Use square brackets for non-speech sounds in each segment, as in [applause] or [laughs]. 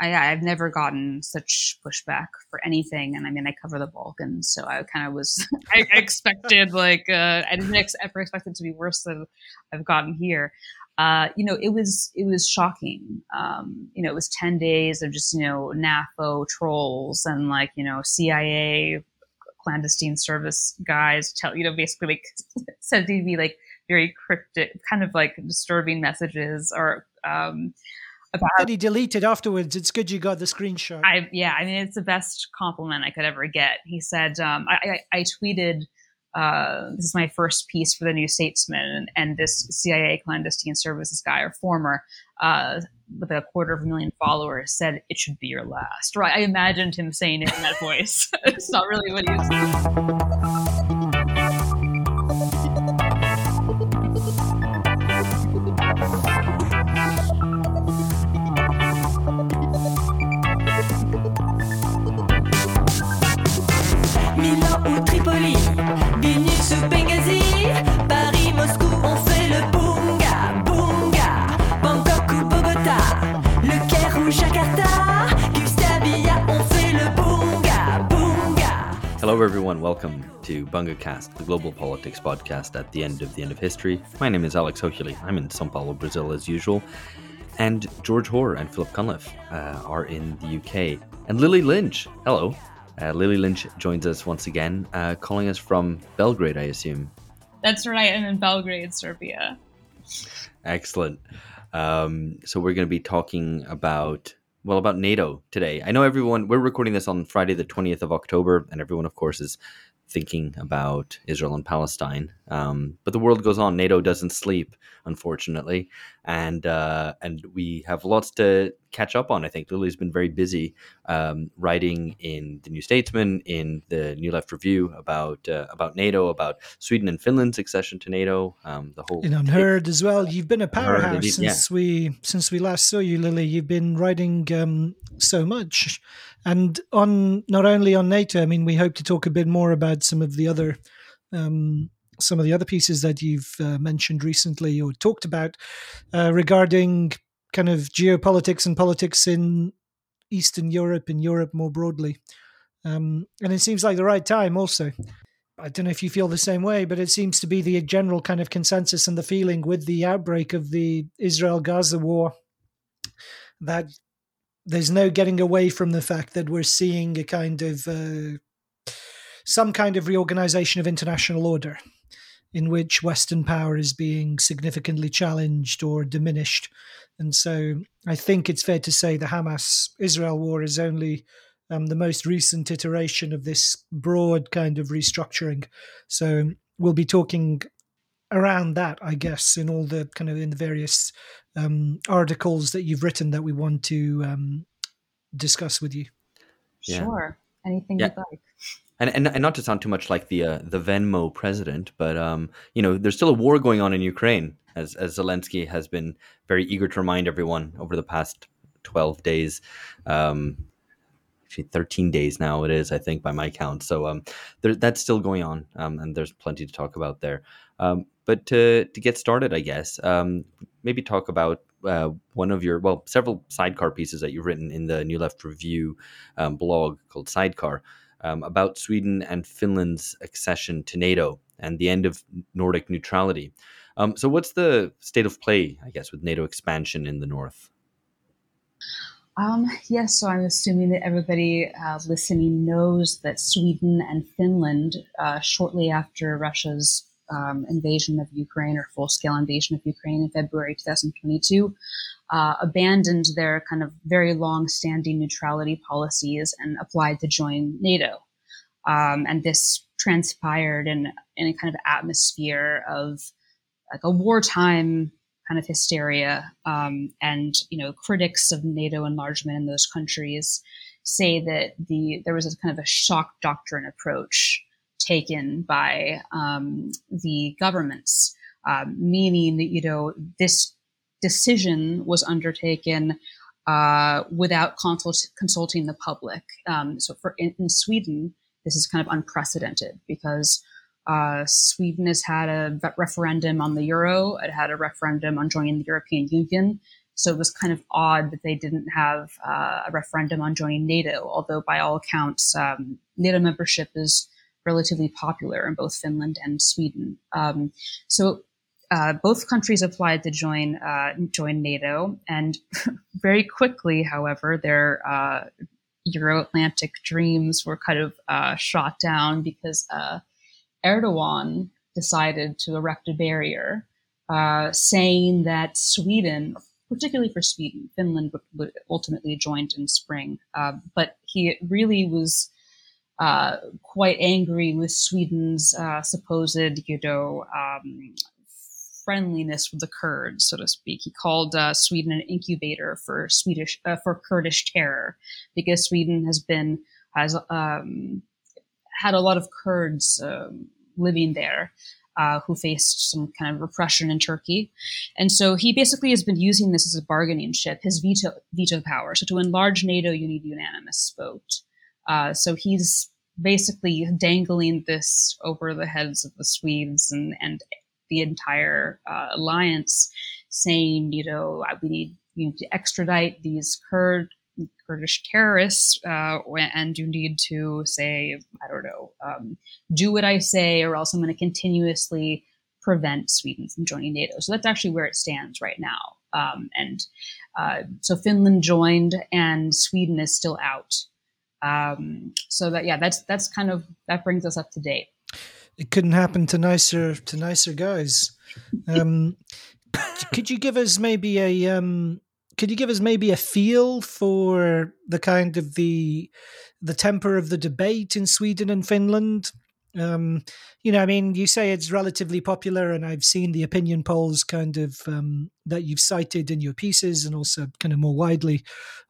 I, I've never gotten such pushback for anything, and I mean, I cover the Balkans, so I kind of was [laughs] I expected like uh, I didn't ex- ever expect it to be worse than I've gotten here. Uh, you know, it was it was shocking. Um, you know, it was ten days of just you know NAFO trolls and like you know CIA clandestine service guys tell you know basically like [laughs] sending me like very cryptic, kind of like disturbing messages or um, about. That he deleted afterwards. It's good you got the screenshot. I yeah, I mean it's the best compliment I could ever get. He said um, I, I, I, tweeted. Uh, this is my first piece for the New Statesman, and, this CIA clandestine services guy or former, uh, with a quarter of a million followers, said it should be your last. Right? I imagined him saying it in that voice. [laughs] it's not really what he was. Hello, everyone. Welcome to BungaCast, the global politics podcast at the end of the end of history. My name is Alex Hochuli. I'm in Sao Paulo, Brazil, as usual. And George Hoare and Philip Cunliffe uh, are in the UK. And Lily Lynch, hello. Uh, Lily Lynch joins us once again, uh, calling us from Belgrade, I assume. That's right. I'm in Belgrade, Serbia. Excellent. Um, so we're going to be talking about well about NATO today. I know everyone. We're recording this on Friday, the twentieth of October, and everyone, of course, is thinking about Israel and Palestine. Um, but the world goes on. NATO doesn't sleep, unfortunately, and uh, and we have lots to catch up on. I think Lily's been very busy um, writing in the New Statesman, in the New Left Review about uh, about NATO, about Sweden and Finland's accession to NATO. Um, the whole UnHerd as well. You've been a powerhouse since yeah. we since we last saw you, Lily. You've been writing um, so much and on not only on NATO, I mean, we hope to talk a bit more about some of the other um, some of the other pieces that you've uh, mentioned recently or talked about uh, regarding kind of geopolitics and politics in Eastern Europe and Europe more broadly. Um, and it seems like the right time also. I don't know if you feel the same way, but it seems to be the general kind of consensus and the feeling with the outbreak of the Israel Gaza war that there's no getting away from the fact that we're seeing a kind of uh, some kind of reorganization of international order in which Western power is being significantly challenged or diminished. And so I think it's fair to say the Hamas Israel war is only um, the most recent iteration of this broad kind of restructuring. So we'll be talking around that, I guess, in all the kind of in the various um, articles that you've written that we want to um, discuss with you. Yeah. Sure, anything yeah. you'd like. And, and, and not to sound too much like the uh, the Venmo president, but um, you know, there's still a war going on in Ukraine, as as Zelensky has been very eager to remind everyone over the past 12 days. Um, actually 13 days now it is i think by my count so um, there, that's still going on um, and there's plenty to talk about there um, but to, to get started, I guess, um, maybe talk about uh, one of your, well, several sidecar pieces that you've written in the New Left Review um, blog called Sidecar um, about Sweden and Finland's accession to NATO and the end of Nordic neutrality. Um, so, what's the state of play, I guess, with NATO expansion in the North? Um, yes, so I'm assuming that everybody uh, listening knows that Sweden and Finland, uh, shortly after Russia's um, invasion of Ukraine or full scale invasion of Ukraine in February 2022, uh, abandoned their kind of very long standing neutrality policies and applied to join NATO. Um, and this transpired in, in a kind of atmosphere of like a wartime kind of hysteria. Um, and, you know, critics of NATO enlargement in those countries say that the there was a kind of a shock doctrine approach taken by um, the governments, uh, meaning that you know this decision was undertaken uh, without consult- consulting the public. Um, so, for in, in, Sweden, this is kind of unprecedented because uh, Sweden has had a referendum on the euro, it had a referendum on joining the European Union. So it was kind of odd that they didn't have uh, a referendum on joining NATO, although by all accounts, um, NATO membership is relatively popular in both Finland and Sweden. Um, so uh, both countries applied to join uh, join NATO, and [laughs] very quickly, however, their uh, Euro-Atlantic dreams were kind of uh, shot down because uh, Erdogan decided to erect a barrier, uh, saying that Sweden, particularly for Sweden, Finland would, ultimately joined in spring, but he really was. Quite angry with Sweden's supposed, you know, um, friendliness with the Kurds, so to speak. He called uh, Sweden an incubator for Swedish uh, for Kurdish terror because Sweden has been has um, had a lot of Kurds um, living there. Uh, who faced some kind of repression in Turkey, and so he basically has been using this as a bargaining chip, his veto veto power. So to enlarge NATO, you need unanimous vote. Uh, so he's basically dangling this over the heads of the Swedes and and the entire uh, alliance, saying, you know, we need need to extradite these Kurd Kurdish terrorists, uh, and you need to say, I don't know, um, do what I say, or else I'm going to continuously prevent Sweden from joining NATO. So that's actually where it stands right now. Um, and uh, so Finland joined, and Sweden is still out. Um, so that yeah, that's that's kind of that brings us up to date it couldn't happen to nicer to nicer guys. Um, could you give us maybe a um, could you give us maybe a feel for the kind of the the temper of the debate in Sweden and Finland? Um, you know, I mean, you say it's relatively popular, and I've seen the opinion polls kind of um, that you've cited in your pieces, and also kind of more widely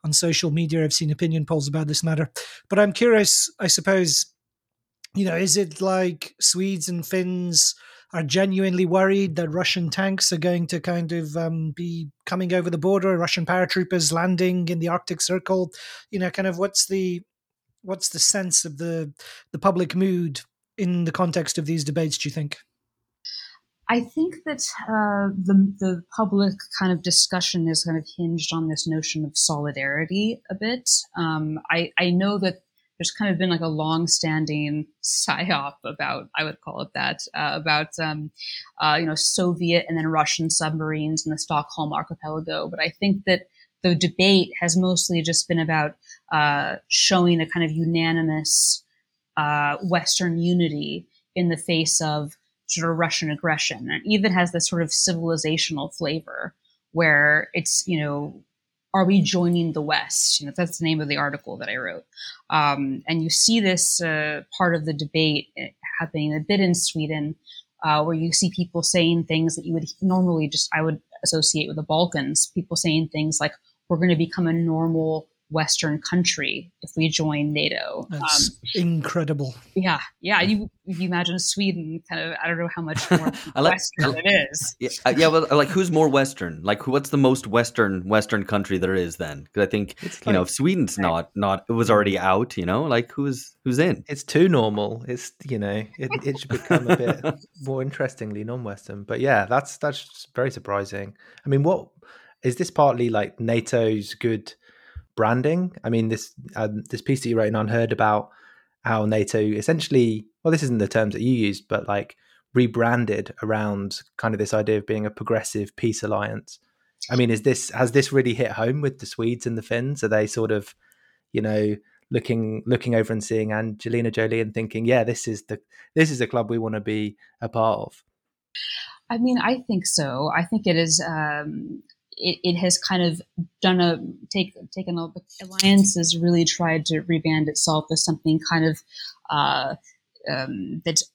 on social media. I've seen opinion polls about this matter, but I'm curious. I suppose you know, is it like Swedes and Finns are genuinely worried that Russian tanks are going to kind of um, be coming over the border, Russian paratroopers landing in the Arctic Circle? You know, kind of what's the what's the sense of the the public mood in the context of these debates? Do you think? I think that uh, the the public kind of discussion is kind of hinged on this notion of solidarity a bit. Um, I I know that there's kind of been like a long-standing psyop about I would call it that uh, about um, uh, you know Soviet and then Russian submarines in the Stockholm archipelago. But I think that the debate has mostly just been about uh, showing a kind of unanimous uh, Western unity in the face of sort of Russian aggression, and even has this sort of civilizational flavor where it's you know are we joining the West? You know, that's the name of the article that I wrote. Um, and you see this uh, part of the debate eh, happening a bit in Sweden, uh, where you see people saying things that you would normally just I would associate with the Balkans. People saying things like, "We're going to become a normal Western country if we join NATO. That's um, incredible. Yeah, yeah. You you imagine Sweden, kind of. I don't know how much [laughs] more like, Western it is. Yeah, uh, yeah. Well, like who's more Western? Like what's the most Western Western country there is then? Because I think it's you like, know if Sweden's not not it was already out. You know, like who's who's in? It's too normal. It's you know it, it should become a bit [laughs] more interestingly non-Western. But yeah, that's that's very surprising. I mean, what is this partly like NATO's good? Branding. I mean, this um, this piece that you wrote in UnHerd about how NATO essentially, well, this isn't the terms that you used, but like rebranded around kind of this idea of being a progressive peace alliance. I mean, is this has this really hit home with the Swedes and the Finns? Are they sort of, you know, looking looking over and seeing Angelina Jolie and thinking, yeah, this is the this is a club we want to be a part of? I mean, I think so. I think it is. Um, it, it has kind of done a take taken a alliance has really tried to rebrand itself as something kind of uh, um, that's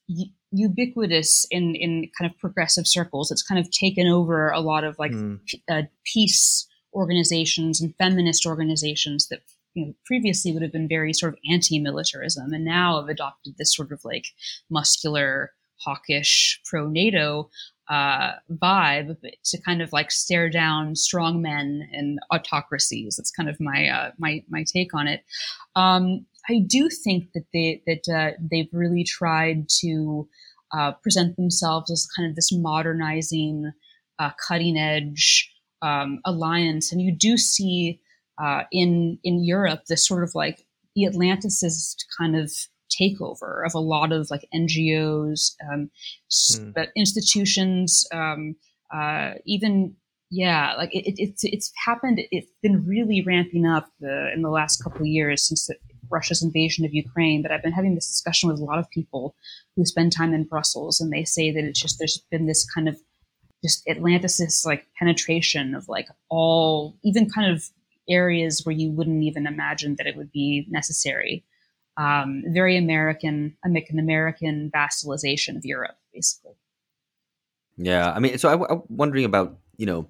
ubiquitous in in kind of progressive circles. It's kind of taken over a lot of like mm. p- uh, peace organizations and feminist organizations that you know, previously would have been very sort of anti-militarism and now have adopted this sort of like muscular hawkish pro NATO uh, vibe to kind of like stare down strong men and autocracies. That's kind of my uh, my my take on it. Um, I do think that they that uh, they've really tried to uh, present themselves as kind of this modernizing, uh, cutting edge um, alliance, and you do see uh, in in Europe this sort of like the Atlanticist kind of takeover of a lot of like NGOs, um, mm. institutions, um, uh, even yeah, like it, it, it's it's happened. It's been really ramping up the, in the last couple of years since the, Russia's invasion of Ukraine. But I've been having this discussion with a lot of people who spend time in Brussels, and they say that it's just there's been this kind of just Atlanticist like penetration of like all even kind of areas where you wouldn't even imagine that it would be necessary. Um, very American, an American vassalization of Europe, basically. Yeah, I mean, so I, am wondering about you know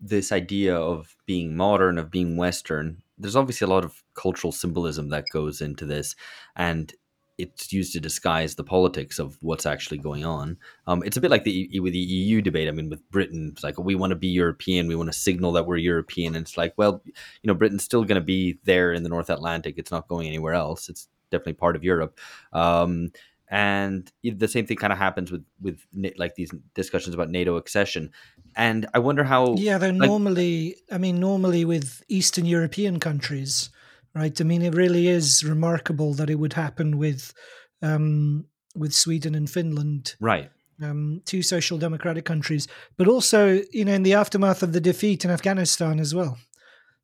this idea of being modern, of being Western. There's obviously a lot of cultural symbolism that goes into this, and it's used to disguise the politics of what's actually going on. Um, it's a bit like the with the EU debate. I mean, with Britain, it's like we want to be European, we want to signal that we're European, and it's like, well, you know, Britain's still going to be there in the North Atlantic. It's not going anywhere else. It's definitely part of Europe. Um, and the same thing kind of happens with with like these discussions about NATO accession. And I wonder how. Yeah, they're like, normally. I mean, normally with Eastern European countries, right? I mean, it really is remarkable that it would happen with um, with Sweden and Finland, right? Um, two social democratic countries, but also you know in the aftermath of the defeat in Afghanistan as well.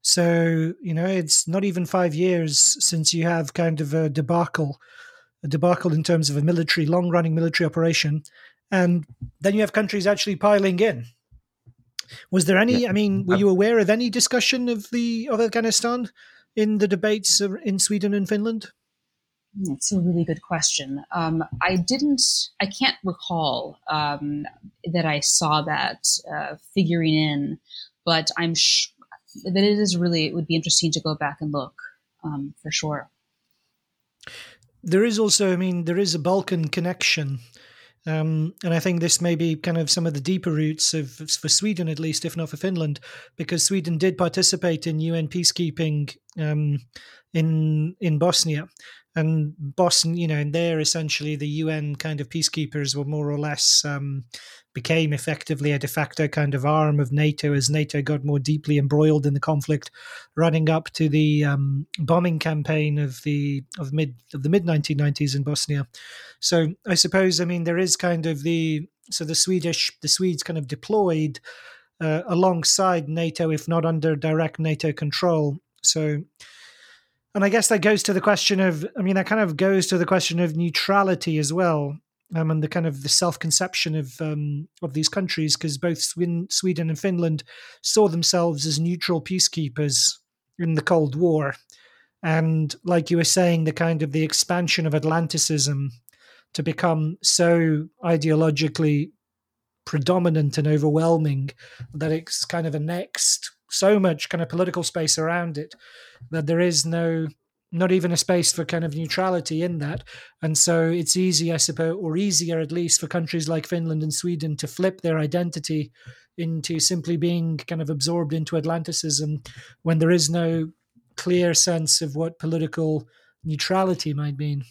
So you know it's not even five years since you have kind of a debacle a debacle in terms of a military, long running military operation. And then you have countries actually piling in. Was there any? I mean, were you aware of any discussion of the of Afghanistan in the debates in Sweden and Finland? It's a really good question. Um, I didn't. I can't recall um, that I saw that uh, figuring in, but I'm sh- that it is really. It would be interesting to go back and look um, for sure there is also, I mean, there is a Balkan connection. Um, and I think this may be kind of some of the deeper roots of for Sweden, at least, if not for Finland, because Sweden did participate in UN peacekeeping um, in in Bosnia, and Bosnia, you know, and there essentially the UN kind of peacekeepers were more or less um, became effectively a de facto kind of arm of NATO as NATO got more deeply embroiled in the conflict, running up to the um, bombing campaign of the of mid of the mid 1990s in Bosnia. So I suppose I mean there is kind of the so the Swedish the Swedes kind of deployed uh, alongside NATO, if not under direct NATO control. So. And I guess that goes to the question of, I mean, that kind of goes to the question of neutrality as well um, and the kind of the self-conception of um, of these countries, because both Sweden and Finland saw themselves as neutral peacekeepers in the Cold War, and like you were saying, the kind of the expansion of Atlanticism to become so ideologically predominant and overwhelming that it's kind of annexed so much kind of political space around it that there is no not even a space for kind of neutrality in that. And so it's easy, I suppose, or easier at least for countries like Finland and Sweden to flip their identity into simply being kind of absorbed into Atlanticism when there is no clear sense of what political neutrality might mean.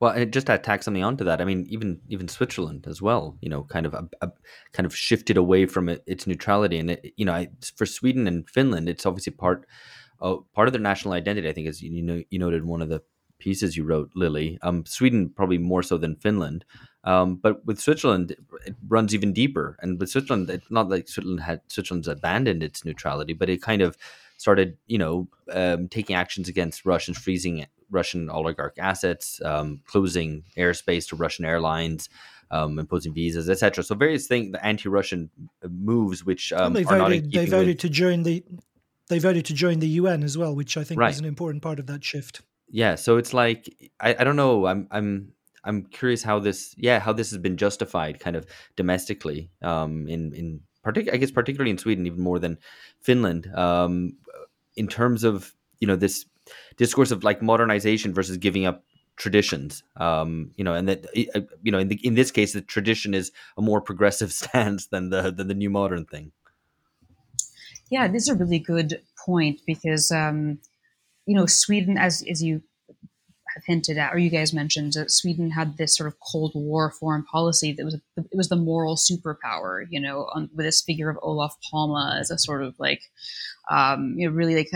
Well, just to tack something onto that, I mean, even even Switzerland as well, you know, kind of a, a kind of shifted away from it, its neutrality, and it, you know, I, for Sweden and Finland, it's obviously part oh, part of their national identity, I think, is you know you noted one of the pieces you wrote, Lily. Um, Sweden probably more so than Finland, um, but with Switzerland, it runs even deeper. And with Switzerland, it's not like Switzerland had Switzerland's abandoned its neutrality, but it kind of started, you know, um, taking actions against Russians, freezing Russian oligarch assets, um, closing airspace to Russian airlines. Um, imposing visas, etc. So various things, the anti-Russian moves, which um, they voted, they voted with... to join the they voted to join the UN as well, which I think right. was an important part of that shift. Yeah, so it's like I, I don't know. I'm I'm I'm curious how this yeah how this has been justified kind of domestically um, in in particular I guess particularly in Sweden even more than Finland um, in terms of you know this discourse of like modernization versus giving up traditions um, you know and that uh, you know in the, in this case the tradition is a more progressive [laughs] stance than the than the new modern thing yeah, this is a really good point because um, you know Sweden, as as you have hinted at, or you guys mentioned, that Sweden had this sort of Cold War foreign policy that was it was the moral superpower, you know, on, with this figure of Olof Palme as a sort of like, um, you know, really like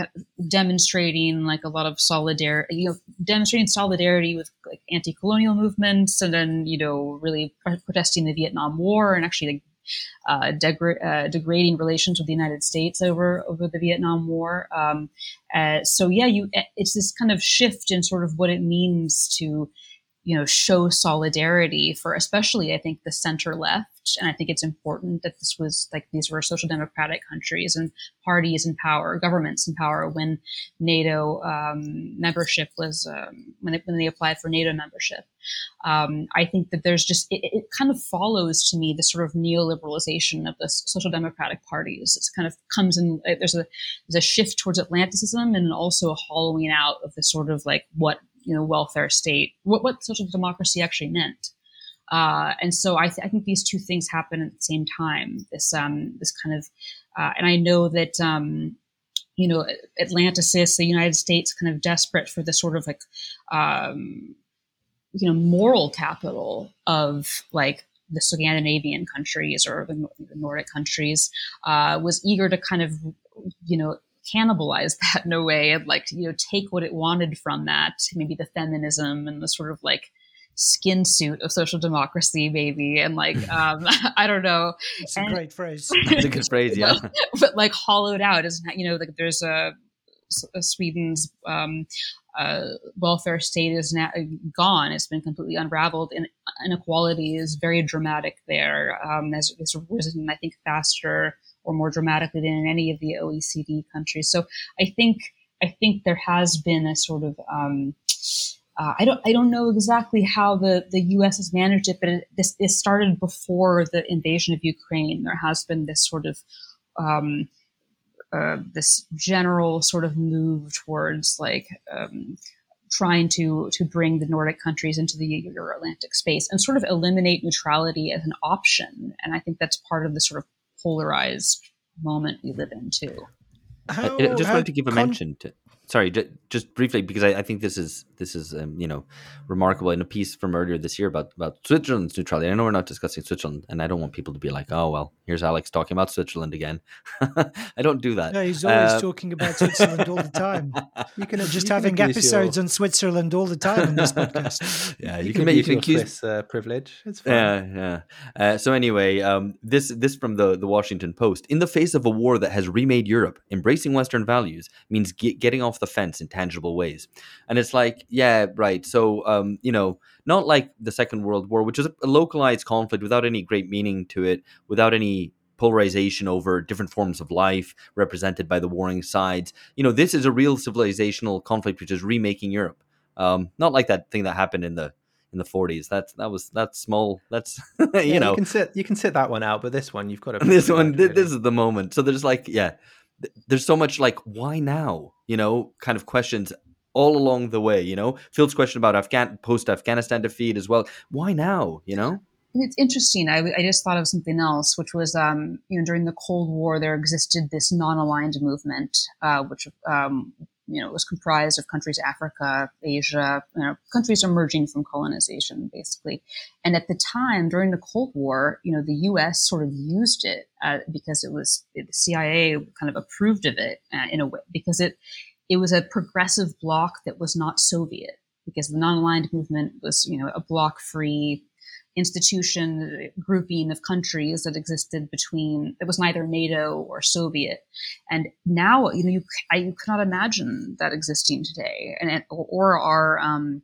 demonstrating like a lot of solidarity, you know, demonstrating solidarity with like anti-colonial movements, and then you know, really protesting the Vietnam War and actually like uh, degra- uh, degrading relations with the United States over over the Vietnam War. Um, uh, so yeah, you it's this kind of shift in sort of what it means to you know show solidarity for especially I think the center left and I think it's important that this was like these were social democratic countries and parties in power, governments in power when NATO um, membership was um, when, they, when they applied for NATO membership. Um, I think that there's just it, it, kind of follows to me the sort of neoliberalization of the social democratic parties. It kind of comes in. There's a there's a shift towards Atlanticism and also a hollowing out of the sort of like what you know welfare state what what social democracy actually meant. Uh, and so I, th- I, think these two things happen at the same time. This um, this kind of, uh, and I know that um, you know Atlanticist, the United States, kind of desperate for the sort of like um, you know moral capital of like the Scandinavian countries or the, the Nordic countries, uh, was eager to kind of you know cannibalize [laughs] that in a way and like you know take what it wanted from that maybe the feminism and the sort of like skin suit of social democracy, maybe, and like [laughs] um, [laughs] I don't know. It's a great phrase. It's a good phrase, yeah. But, but like hollowed out, isn't you know like there's a, a Sweden's um, uh, welfare state is now gone. It's been completely unraveled, and inequality is very dramatic there. Um, has, has risen, I think, faster or more dramatically than in any of the OECD countries. So I think I think there has been a sort of um, uh, I don't I don't know exactly how the, the U.S. has managed it, but it, this it started before the invasion of Ukraine. There has been this sort of um, uh, this general sort of move towards like um, trying to to bring the Nordic countries into the Euro-Atlantic space and sort of eliminate neutrality as an option. And I think that's part of the sort of polarized moment we live in too. How, I, I just wanted to give a con- mention to sorry, j- just briefly because I, I, think this is this is um, you know remarkable in a piece from earlier this year about about Switzerland's neutrality. I know we're not discussing Switzerland, and I don't want people to be like, oh well, here's Alex talking about Switzerland again. [laughs] I don't do that. No, he's always uh, talking about Switzerland all the time. [laughs] You can just you having can episodes your... on Switzerland all the time in this podcast. [laughs] yeah, you, you can, make you can accuse uh, privilege. It's fine. Yeah, yeah. Uh, so anyway, um, this this from the the Washington Post. In the face of a war that has remade Europe, embracing Western values means get, getting off the fence in tangible ways. And it's like, yeah, right. So, um, you know, not like the Second World War, which is a localized conflict without any great meaning to it, without any polarization over different forms of life represented by the warring sides. You know, this is a real civilizational conflict which is remaking Europe. Um, not like that thing that happened in the in the 40s. That's that was that's small. That's [laughs] you yeah, know you can sit you can sit that one out, but this one you've got to. [laughs] This one, really. this is the moment. So there's like yeah, there's so much like why now? You know kind of questions all along the way you know? Phil's question about afghan post afghanistan defeat as well. Why now you know? It's interesting I, I just thought of something else which was um, you know during the cold war there existed this non-aligned movement uh, which um, you know, it was comprised of countries, Africa, Asia, you know, countries emerging from colonization, basically. And at the time, during the Cold War, you know, the U.S. sort of used it uh, because it was the CIA kind of approved of it uh, in a way because it it was a progressive bloc that was not Soviet because the non-aligned movement was, you know, a bloc-free institution grouping of countries that existed between it was neither NATO or Soviet, and now you know you I you cannot imagine that existing today, and or are um,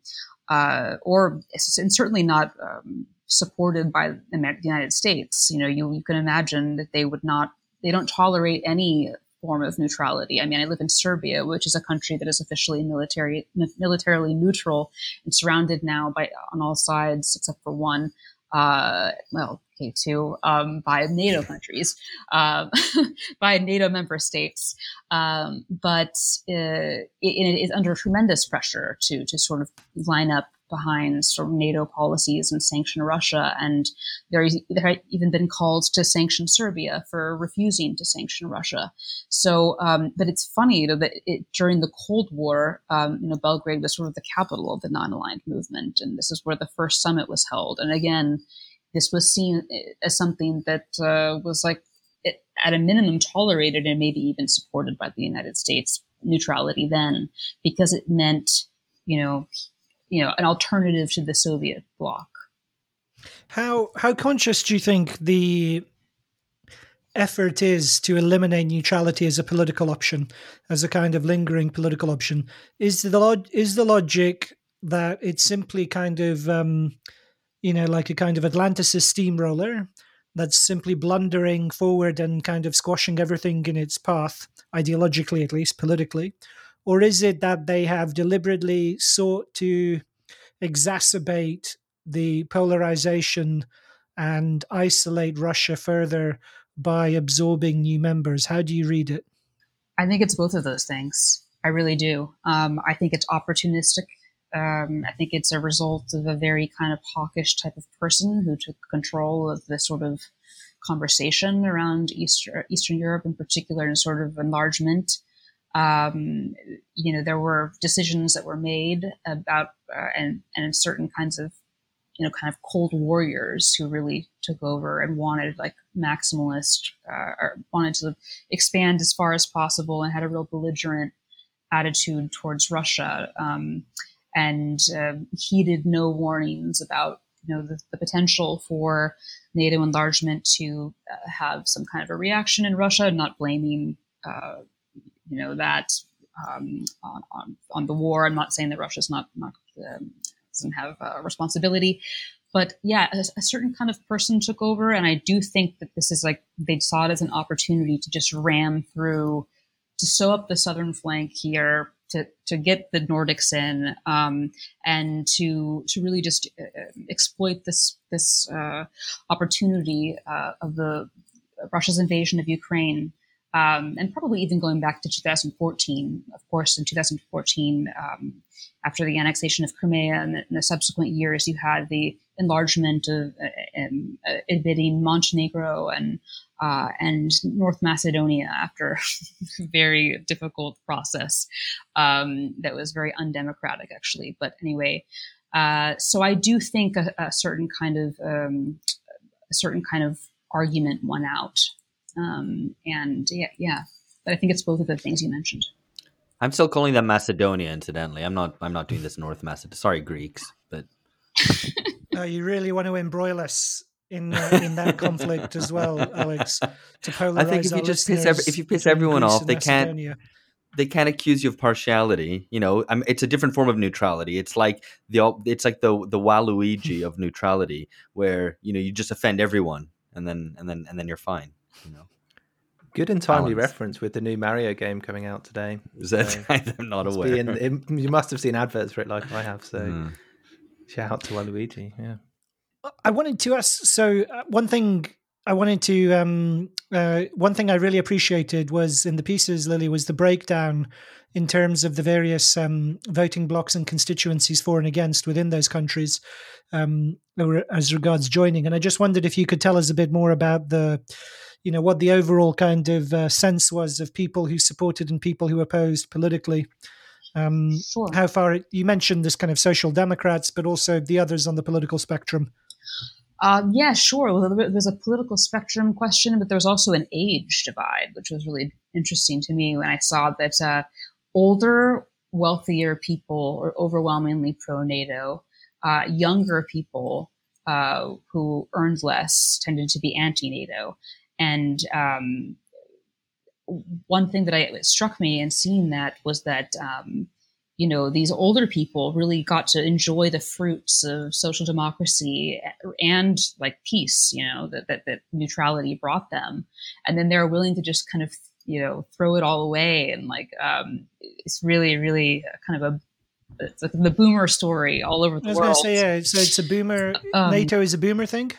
uh, or and certainly not um, supported by the United States. You know, you you can imagine that they would not they don't tolerate any form of neutrality. I mean, I live in Serbia, which is a country that is officially military militarily neutral and surrounded now by on all sides except for one. Uh, well, okay, two um, by NATO countries, uh, [laughs] by NATO member states, um, but uh, it, it is under tremendous pressure to to sort of line up behind sort of NATO policies and sanction Russia. And there, there had even been calls to sanction Serbia for refusing to sanction Russia. So, um, but it's funny you know, that it, during the Cold War, um, you know, Belgrade was sort of the capital of the non-aligned movement, and this is where the first summit was held. And again, this was seen as something that uh, was like it, at a minimum tolerated and maybe even supported by the United States neutrality then because it meant you know you know an alternative to the Soviet bloc. How how conscious do you think the effort is to eliminate neutrality as a political option, as a kind of lingering political option? Is the log- is the logic that it's simply kind of um, you know like a kind of Atlanticist steamroller that's simply blundering forward and kind of squashing everything in its path, ideologically at least, politically? Or is it that they have deliberately sought to exacerbate the polarization and isolate Russia further by absorbing new members? How do you read it? I think it's both of those things. I really do. Um, I think it's opportunistic. Um, I think it's a result of a very kind of hawkish type of person who took control of the sort of conversation around Eastern, Eastern Europe in particular and sort of enlargement um, you know, there were decisions that were made about uh, and and certain kinds of you know kind of cold warriors who really took over and wanted like maximalist uh, or wanted to expand as far as possible and had a real belligerent attitude towards Russia um, and uh, heeded no warnings about you know the, the potential for NATO enlargement to uh, have some kind of a reaction in Russia, not blaming uh, you know that um, on, on, on the war. I'm not saying that Russia's not not um, doesn't have a responsibility, but yeah, a, a, certain kind of person took over, and I do think that this is like they saw it as an opportunity to just ram through, to sew up the southern flank here. To, to get the Nordics in um, and to to really just uh, exploit this this uh, opportunity uh, of the Russia's invasion of Ukraine um, and probably even going back to 2014. Of course, in 2014, um, after the annexation of Crimea and in the subsequent years, you had the enlargement of uh, um, uh, admitting Montenegro and uh, and North Macedonia after a [laughs] very difficult process um, that was very undemocratic, actually. But anyway, uh, so I do think a, a certain kind of um, a certain kind of argument won out um, and yeah, yeah, but I think it's both of the things you mentioned. I'm still calling them Macedonia. Incidentally, I'm not. I'm not doing this North Macedonia. Sorry, Greeks, but no, [laughs] you really want to embroil us in uh, in that conflict as well, Alex. To polarize I think if you just piss every, if you piss everyone Greece off, they can't they can't accuse you of partiality. You know, I mean, it's a different form of neutrality. It's like the it's like the the Waluigi of neutrality, where you know you just offend everyone, and then and then and then you're fine you know. Good and timely Balance. reference with the new Mario game coming out today. Is that so [laughs] I'm not aware. In, in, you must have seen adverts for it like I have. So mm. shout out to Waluigi. Yeah. I wanted to ask. So uh, one thing I wanted to um, uh, one thing I really appreciated was in the pieces, Lily, was the breakdown in terms of the various um, voting blocks and constituencies for and against within those countries um, as regards joining. And I just wondered if you could tell us a bit more about the you know what the overall kind of uh, sense was of people who supported and people who opposed politically. Um, sure. How far it, you mentioned this kind of social democrats, but also the others on the political spectrum. Uh, yeah, sure. Well, there's a political spectrum question, but there's also an age divide, which was really interesting to me when I saw that uh, older, wealthier people are overwhelmingly pro NATO. Uh, younger people uh, who earned less tended to be anti NATO. And um, one thing that I struck me in seeing that was that um, you know these older people really got to enjoy the fruits of social democracy and like peace you know that, that, that neutrality brought them and then they're willing to just kind of you know throw it all away and like um, it's really really kind of a it's like the boomer story all over the world. I was world. Gonna say, yeah, so it's a boomer. Um, NATO is a boomer thing.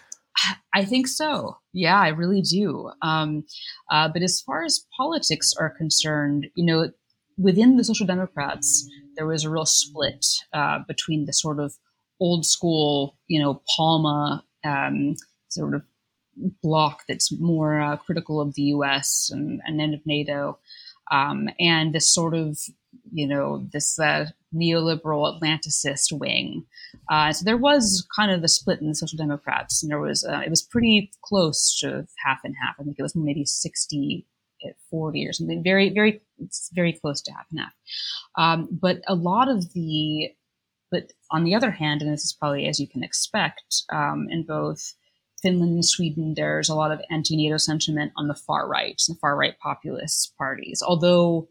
I think so. Yeah, I really do. Um, uh, but as far as politics are concerned, you know, within the Social Democrats, there was a real split uh, between the sort of old school, you know, Palme um, sort of block that's more uh, critical of the U.S. and, and then of NATO, um, and this sort of, you know, this uh, neoliberal Atlanticist wing. Uh, so there was kind of a split in the Social Democrats, and there was uh, it was pretty close to half and half. I think it was maybe 60 at 40 or something very very very close to half and half um, but a lot of the but on the other hand and this is probably as you can expect um, in both Finland and Sweden, there's a lot of anti-NATO sentiment on the far right, the far right populist parties. Although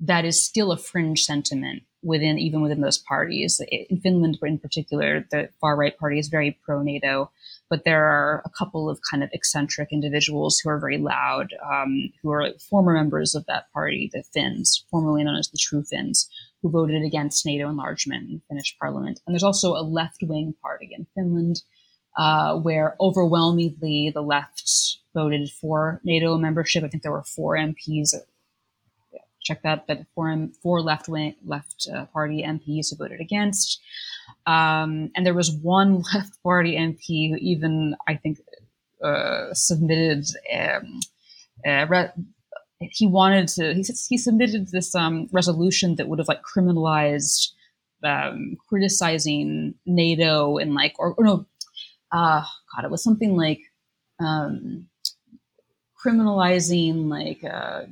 that is still a fringe sentiment within even within those parties. In Finland, in particular, the far right party is very pro-NATO, but there are a couple of kind of eccentric individuals who are very loud, um, who are former members of that party, the Finns, formerly known as the True Finns, who voted against NATO enlargement in Finnish parliament. And there's also a left-wing party in Finland uh, where overwhelmingly the left voted for NATO membership. I think there were four MPs. Check that, but four, four left wing left uh, party MPs who voted against, um, and there was one [laughs] left party MP who even I think uh, submitted. Um, re- he wanted to. He, he submitted this um, resolution that would have like criminalized um, criticizing NATO and like or, or no uh, God, it was something like um, criminalizing like uh,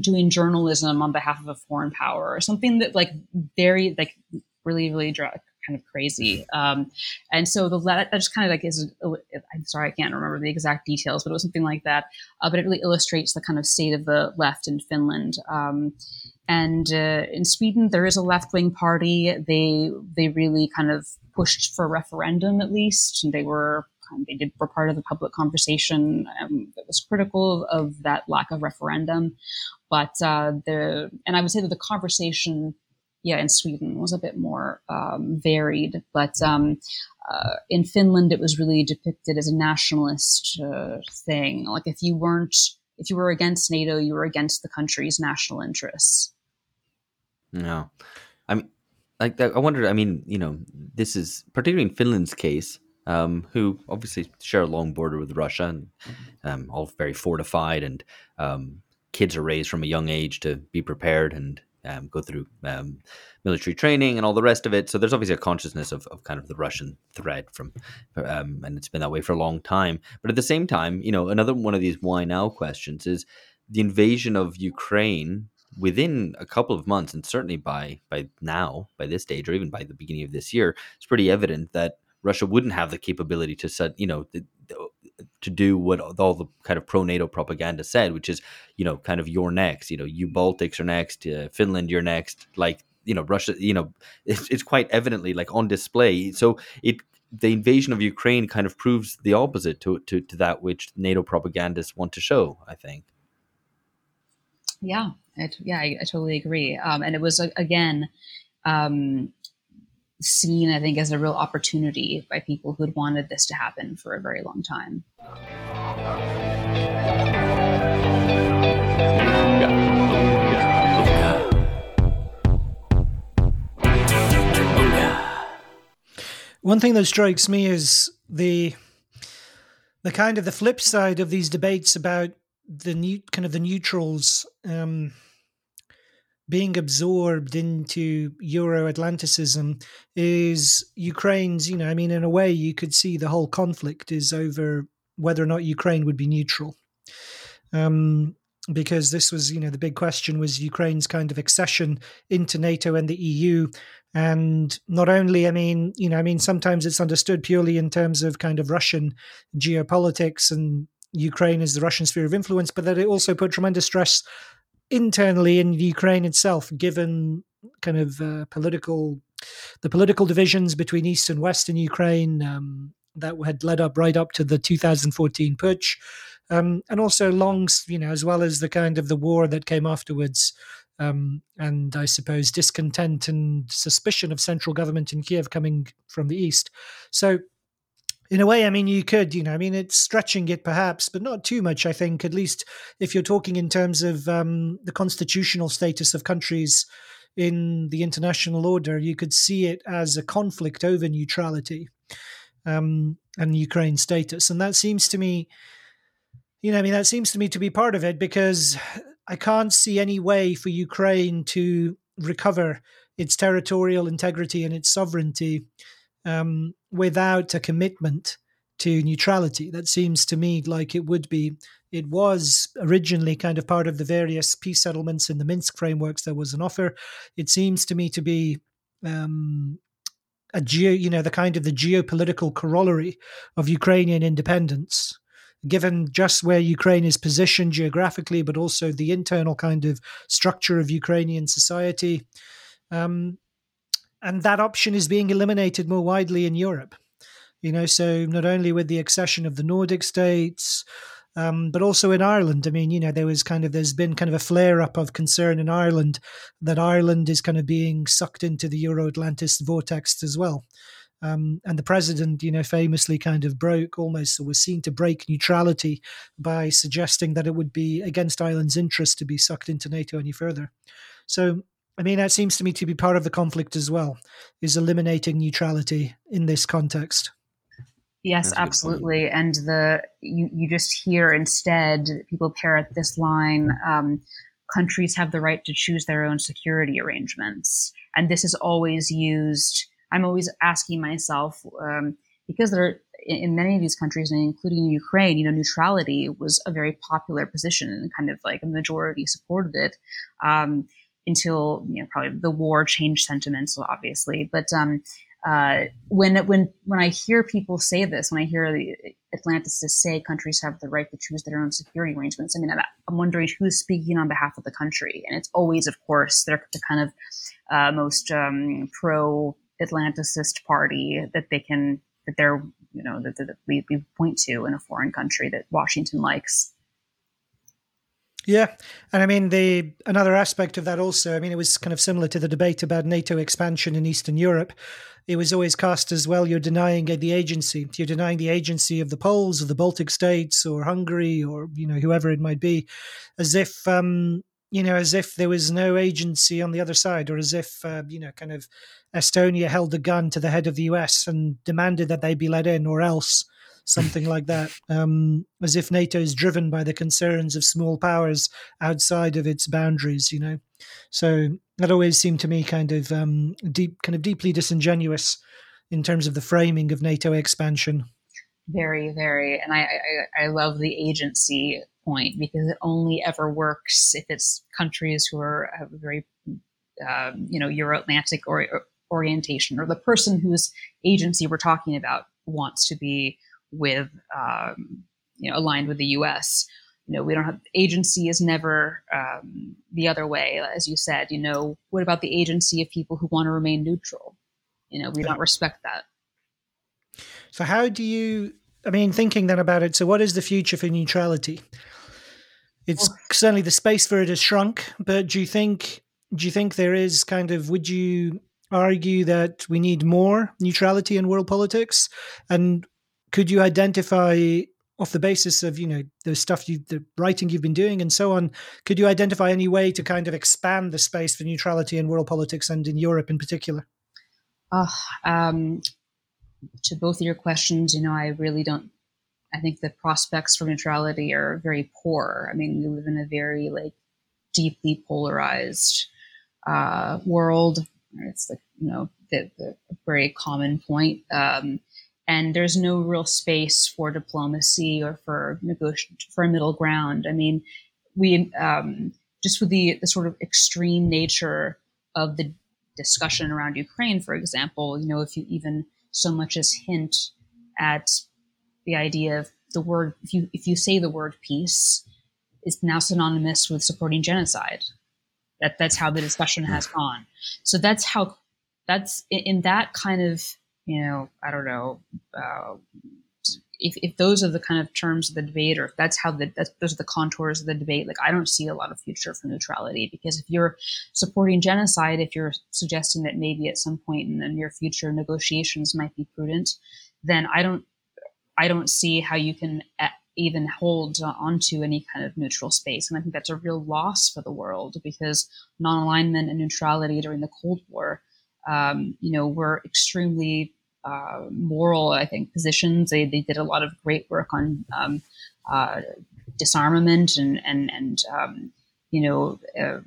doing journalism on behalf of a foreign power or something that like very like really really dra- kind of crazy. Um, and so the that just kind of like is i'm sorry i can't remember the exact details but it was something like that. Uh, but it really illustrates the kind of state of the left in finland. Um, and uh, in Sweden, there is a left wing party. They they really kind of pushed for a referendum at least, and they were they did were part of the public conversation um, that was critical of that lack of referendum. But uh, the and I would say that the conversation, yeah, in Sweden was a bit more um, varied. But um, uh, in Finland, it was really depicted as a nationalist uh, thing. Like if you weren't if you were against NATO, you were against the country's national interests. No, I mean, like I wondered. I mean, you know, this is particularly in Finland's case, um, who obviously share a long border with Russia and um, all very fortified, and um, kids are raised from a young age to be prepared and um, go through um, military training and all the rest of it. So there's obviously a consciousness of, of kind of the Russian threat from, um, and it's been that way for a long time. But at the same time, you know, another one of these why now questions is the invasion of Ukraine within a couple of months, and certainly by by now, by this stage, or even by the beginning of this year, it's pretty evident that Russia wouldn't have the capability to set, you know, to do what all the kind of pro NATO propaganda said, which is, you know, kind of you're next, you know, you Baltics are next, uh, Finland you're next, like you know, Russia, you know, it's, it's quite evidently like on display. So it the invasion of Ukraine kind of proves the opposite to, to, to that which NATO propagandists want to show, I think. Yeah, I, yeah, I, I, totally agree. Um, and it was again um, seen, I think, as a real opportunity by people who had wanted this to happen for a very long time. One thing that strikes me is the the kind of the flip side of these debates about the new kind of the neutrals um, being absorbed into Euro Atlanticism is Ukraine's, you know, I mean, in a way, you could see the whole conflict is over whether or not Ukraine would be neutral. Um, because this was, you know, the big question was Ukraine's kind of accession into NATO and the EU. And not only, I mean, you know, I mean, sometimes it's understood purely in terms of kind of Russian geopolitics and Ukraine is the Russian sphere of influence, but that it also put tremendous stress internally in Ukraine itself, given kind of uh, political the political divisions between East and West in Ukraine um, that had led up right up to the 2014 putsch, um, and also long, you know, as well as the kind of the war that came afterwards. Um, and I suppose discontent and suspicion of central government in Kiev coming from the east. So in a way, I mean, you could, you know, I mean, it's stretching it perhaps, but not too much, I think, at least if you're talking in terms of um, the constitutional status of countries in the international order, you could see it as a conflict over neutrality um, and Ukraine status. And that seems to me, you know, I mean, that seems to me to be part of it because I can't see any way for Ukraine to recover its territorial integrity and its sovereignty um, without a commitment to neutrality. That seems to me like it would be. It was originally kind of part of the various peace settlements in the Minsk frameworks. There was an offer. It seems to me to be um, a geo, you know, the kind of the geopolitical corollary of Ukrainian independence. Given just where Ukraine is positioned geographically, but also the internal kind of structure of Ukrainian society, um, and that option is being eliminated more widely in Europe. You know, so not only with the accession of the Nordic states, um, but also in Ireland. I mean, you know, there was kind of there's been kind of a flare up of concern in Ireland that Ireland is kind of being sucked into the Euro Atlantist vortex as well. Um, and the president, you know, famously kind of broke almost or was seen to break neutrality by suggesting that it would be against Ireland's interest to be sucked into NATO any further. So I mean, that seems to me to be part of the conflict as well, is eliminating neutrality in this context. Yes, absolutely. And the you, you just hear instead people parrot this line: um, countries have the right to choose their own security arrangements, and this is always used. I'm always asking myself um, because there in many of these countries, including Ukraine, you know, neutrality was a very popular position, and kind of like a majority supported it. Um, until you know probably the war changed sentiments, obviously. But um, uh, when when when I hear people say this, when I hear the Atlanticists say countries have the right to choose their own security arrangements, I mean, I'm wondering who's speaking on behalf of the country, and it's always, of course, they're the kind of uh, most um, pro Atlanticist party that they can that they're you know that, that we, we point to in a foreign country that Washington likes. Yeah, and I mean the another aspect of that also. I mean, it was kind of similar to the debate about NATO expansion in Eastern Europe. It was always cast as well. You're denying the agency. You're denying the agency of the Poles, of the Baltic states, or Hungary, or you know whoever it might be, as if um, you know, as if there was no agency on the other side, or as if uh, you know, kind of Estonia held a gun to the head of the US and demanded that they be let in, or else something like that, um, as if NATO is driven by the concerns of small powers outside of its boundaries. You know, so that always seemed to me kind of um, deep, kind of deeply disingenuous in terms of the framing of NATO expansion. Very, very, and I, I, I love the agency point because it only ever works if it's countries who are have a very, um, you know, Euro-Atlantic or, or orientation, or the person whose agency we're talking about wants to be with um, you know aligned with the U.S. You know, we don't have agency is never um, the other way, as you said. You know, what about the agency of people who want to remain neutral? You know, we don't respect that. So, how do you? I mean, thinking then about it. So, what is the future for neutrality? It's well, certainly the space for it has shrunk, but do you think? Do you think there is kind of? Would you argue that we need more neutrality in world politics? And could you identify off the basis of you know the stuff you the writing you've been doing and so on could you identify any way to kind of expand the space for neutrality in world politics and in europe in particular? Uh, um, to both of your questions you know i really don't i think the prospects for neutrality are very poor. I mean we live in a very like deeply polarized uh, world. It's the you know the, the very common point. Um, and there's no real space for diplomacy or for negotiation for a middle ground. I mean, we um, just with the the sort of extreme nature of the discussion around Ukraine, for example, you know, if you even so much as hint at the idea of the word, if you if you say the word peace, is now synonymous with supporting genocide. That that's how the discussion has gone. So that's how that's in that kind of you know, I don't know, uh, if, if those are the kind of terms of the debate, or if that's how the that's, those are the contours of the debate, like I don't see a lot of future for neutrality because if you're supporting genocide, if you're suggesting that maybe at some point in the near future negotiations might be prudent, then I don't I don't see how you can even hold onto any kind of neutral space. And I think that's a real loss for the world because non alignment and neutrality during the Cold War, um, you know, were extremely uh, moral, I think, positions. They, they did a lot of great work on um, uh, disarmament and, and, and um, you know, uh,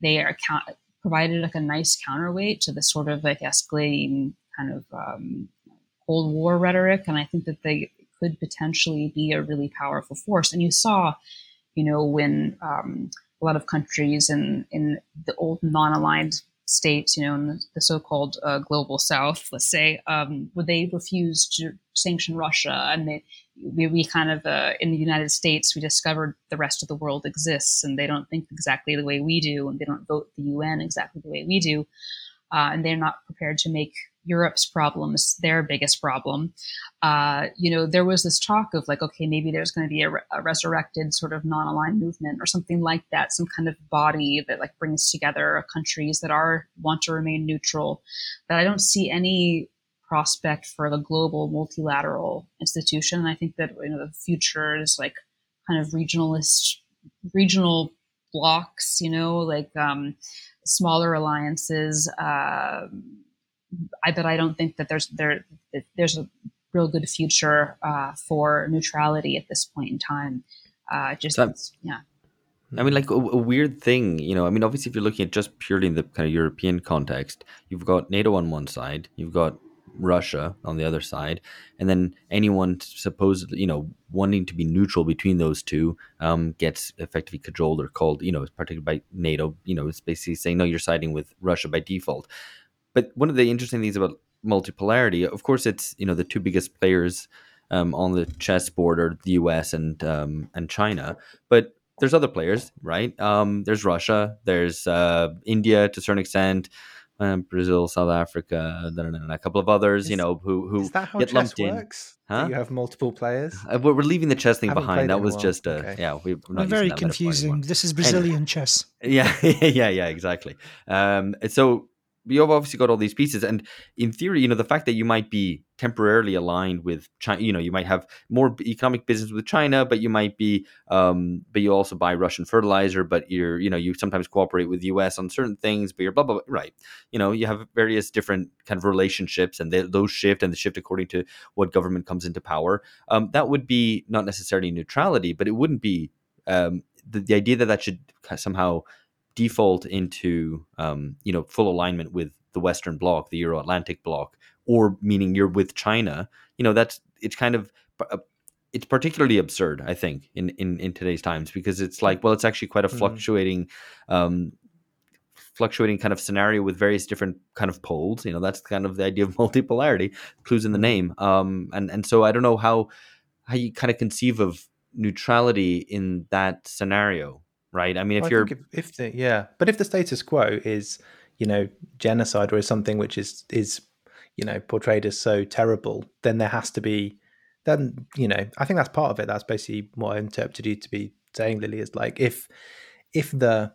they are count- provided like a nice counterweight to the sort of like escalating kind of um, Cold War rhetoric. And I think that they could potentially be a really powerful force. And you saw, you know, when um, a lot of countries in, in the old non aligned states, you know, in the, so-called uh, global South, let's say, um, would they refuse to sanction Russia, and they, we, we kind of uh, in the United States we discovered the rest of the world exists, and they don't think exactly the way we do, and they don't vote the UN exactly the way we do, uh, and they're not prepared to make Europe's problems their biggest problem. Uh, you know, there was this talk of like, okay, maybe there's going to be a, a, resurrected sort of non-aligned movement or something like that, some kind of body that like brings together countries that are want to remain neutral. But I don't see any prospect for the global multilateral institution. And I think that you know the future is like kind of regionalist, regional blocks. You know, like um, smaller alliances. Uh, I but I don't think that there's there there's a real good future uh, for neutrality at this point in time. Uh, just yeah. I mean, like a, a, weird thing, you know. I mean, obviously, if you're looking at just purely in the kind of European context, you've got NATO on one side, you've got Russia on the other side, and then anyone supposedly, you know, wanting to be neutral between those two um, gets effectively cajoled or called, you know, particularly by NATO. You know, it's basically saying no, you're siding with Russia by default. But one of the interesting things about multipolarity, of course, it's you know the two biggest players um, on the chessboard are the U.S. and um, and China, but there's other players, right? Um, there's Russia, there's uh, India to a certain extent, um, Brazil, South Africa, and a couple of others, is, you know, who who get lumped works? in. Huh? You have multiple players. Uh, we're, we're, leaving the chess thing behind. That was just a okay. yeah. We, are not very confusing. This is Brazilian anyway. chess. [laughs] Yeah, [laughs] yeah, yeah, exactly. Um, so you've obviously got all these pieces and in theory you know the fact that you might be temporarily aligned with china you know you might have more economic business with china but you might be um but you also buy russian fertilizer but you're you know you sometimes cooperate with us on certain things but you're blah blah, blah right. You know you have various different kind of relationships and they, those shift and the shift according to what government comes into power. Um that would be not necessarily neutrality but it wouldn't be um the, the idea that that should somehow default into um, you know full alignment with the Western Bloc, the Euro Atlantic Bloc, or meaning you're with China, you know that's it's kind of uh, it's particularly absurd, I think, in, in in today's times because it's like well, it's actually quite a mm-hmm. fluctuating. Um, fluctuating kind of scenario with various different kind of poles you know that's kind of the idea of [laughs] multipolarity clues in the mm-hmm. name um and and so i don't know how how you kind of conceive of neutrality in that scenario right? I mean, if well, you're if, if, the yeah, but if the status quo is you know genocide or is something which is is you know portrayed as so terrible, then there has to be then you know I think that's part of it. That's basically what I interpreted you to be saying, Lily. Is like if if the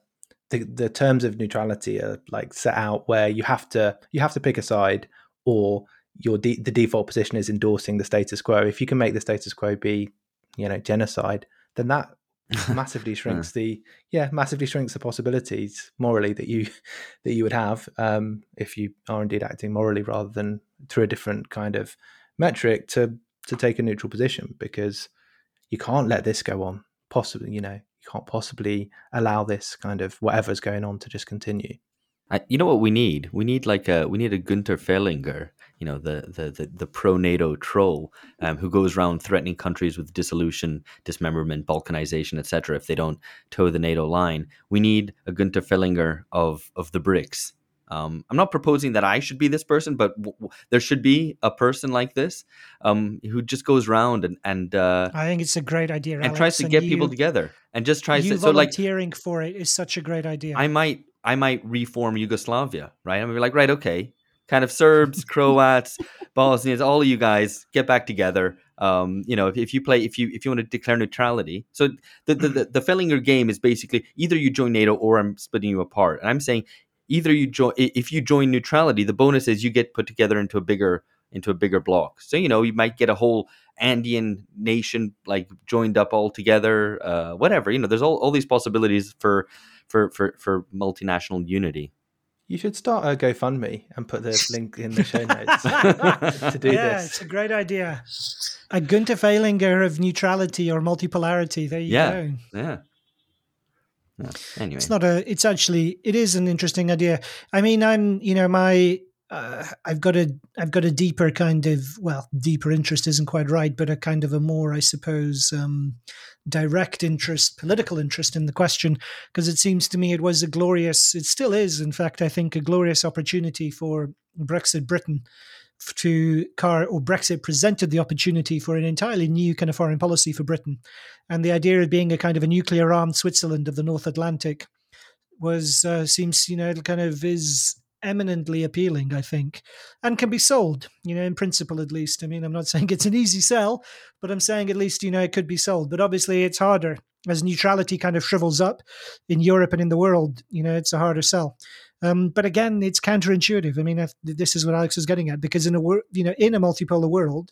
the, the terms of neutrality are like set out where you have to you have to pick a side or your de- the default position is endorsing the status quo. If you can make the status quo be you know genocide, then that massively [laughs] shrinks yeah. the yeah massively shrinks the possibilities morally that you [laughs] that you would have um, if you are indeed acting morally rather than through a different kind of metric to to take a neutral position because you can't let this go on possibly you know you can't possibly allow this kind of whatever's going on to just continue I, you know what we need? We need like a we need a Gunter Fehlinger you know the the the, the pro NATO troll um, who goes around threatening countries with dissolution, dismemberment, balkanization, etc. If they don't toe the NATO line, we need a Gunter Fehlinger of of the BRICS. Um, I'm not proposing that I should be this person, but w- w- there should be a person like this um, who just goes around and and uh, I think it's a great idea and Alex, tries to get you, people together and just tries you to so like volunteering for it is such a great idea. I might I might reform Yugoslavia, right? I'm like, right, okay, kind of Serbs, Croats, Bosnians, all of you guys get back together. Um, you know, if, if, you play, if you if you want to declare neutrality, so the the the, the Fehlinger game is basically either you join NATO or I'm splitting you apart. And I'm saying either you join if you join neutrality, the bonus is you get put together into a bigger into a bigger block. So you know you might get a whole Andean nation like joined up all together, uh, whatever. You know, there's all, all these possibilities for for for for multinational unity. You should start a GoFundMe and put the link in the show notes [laughs] to do this. yeah, this. it's a great idea. A Gunter Fehlinger of neutrality or multipolarity. There you yeah. go. Yeah. Yeah. Anyway, it's not a. It's actually it is an interesting idea. I mean, I'm you know my uh, I've got a I've got a deeper kind of well deeper interest isn't quite right, but a kind of a more I suppose um, direct interest, political interest in the question because it seems to me it was a glorious, it still is, in fact, I think a glorious opportunity for Brexit Britain to car or Brexit presented the opportunity for an entirely new kind of foreign policy for Britain, and the idea of being a kind of a nuclear armed Switzerland of the North Atlantic was uh, seems you know kind of is eminently appealing, I think, and can be sold, you know, in principle at least. I mean, I'm not [laughs] saying it's an easy sell, but I'm saying at least, you know, it could be sold. But obviously, it's harder as neutrality kind of shrivels up in Europe and in the world, you know, it's a harder sell. Um, but again, it's counterintuitive. I mean, this is what Alex is getting at because in a wor- you know in a multipolar world,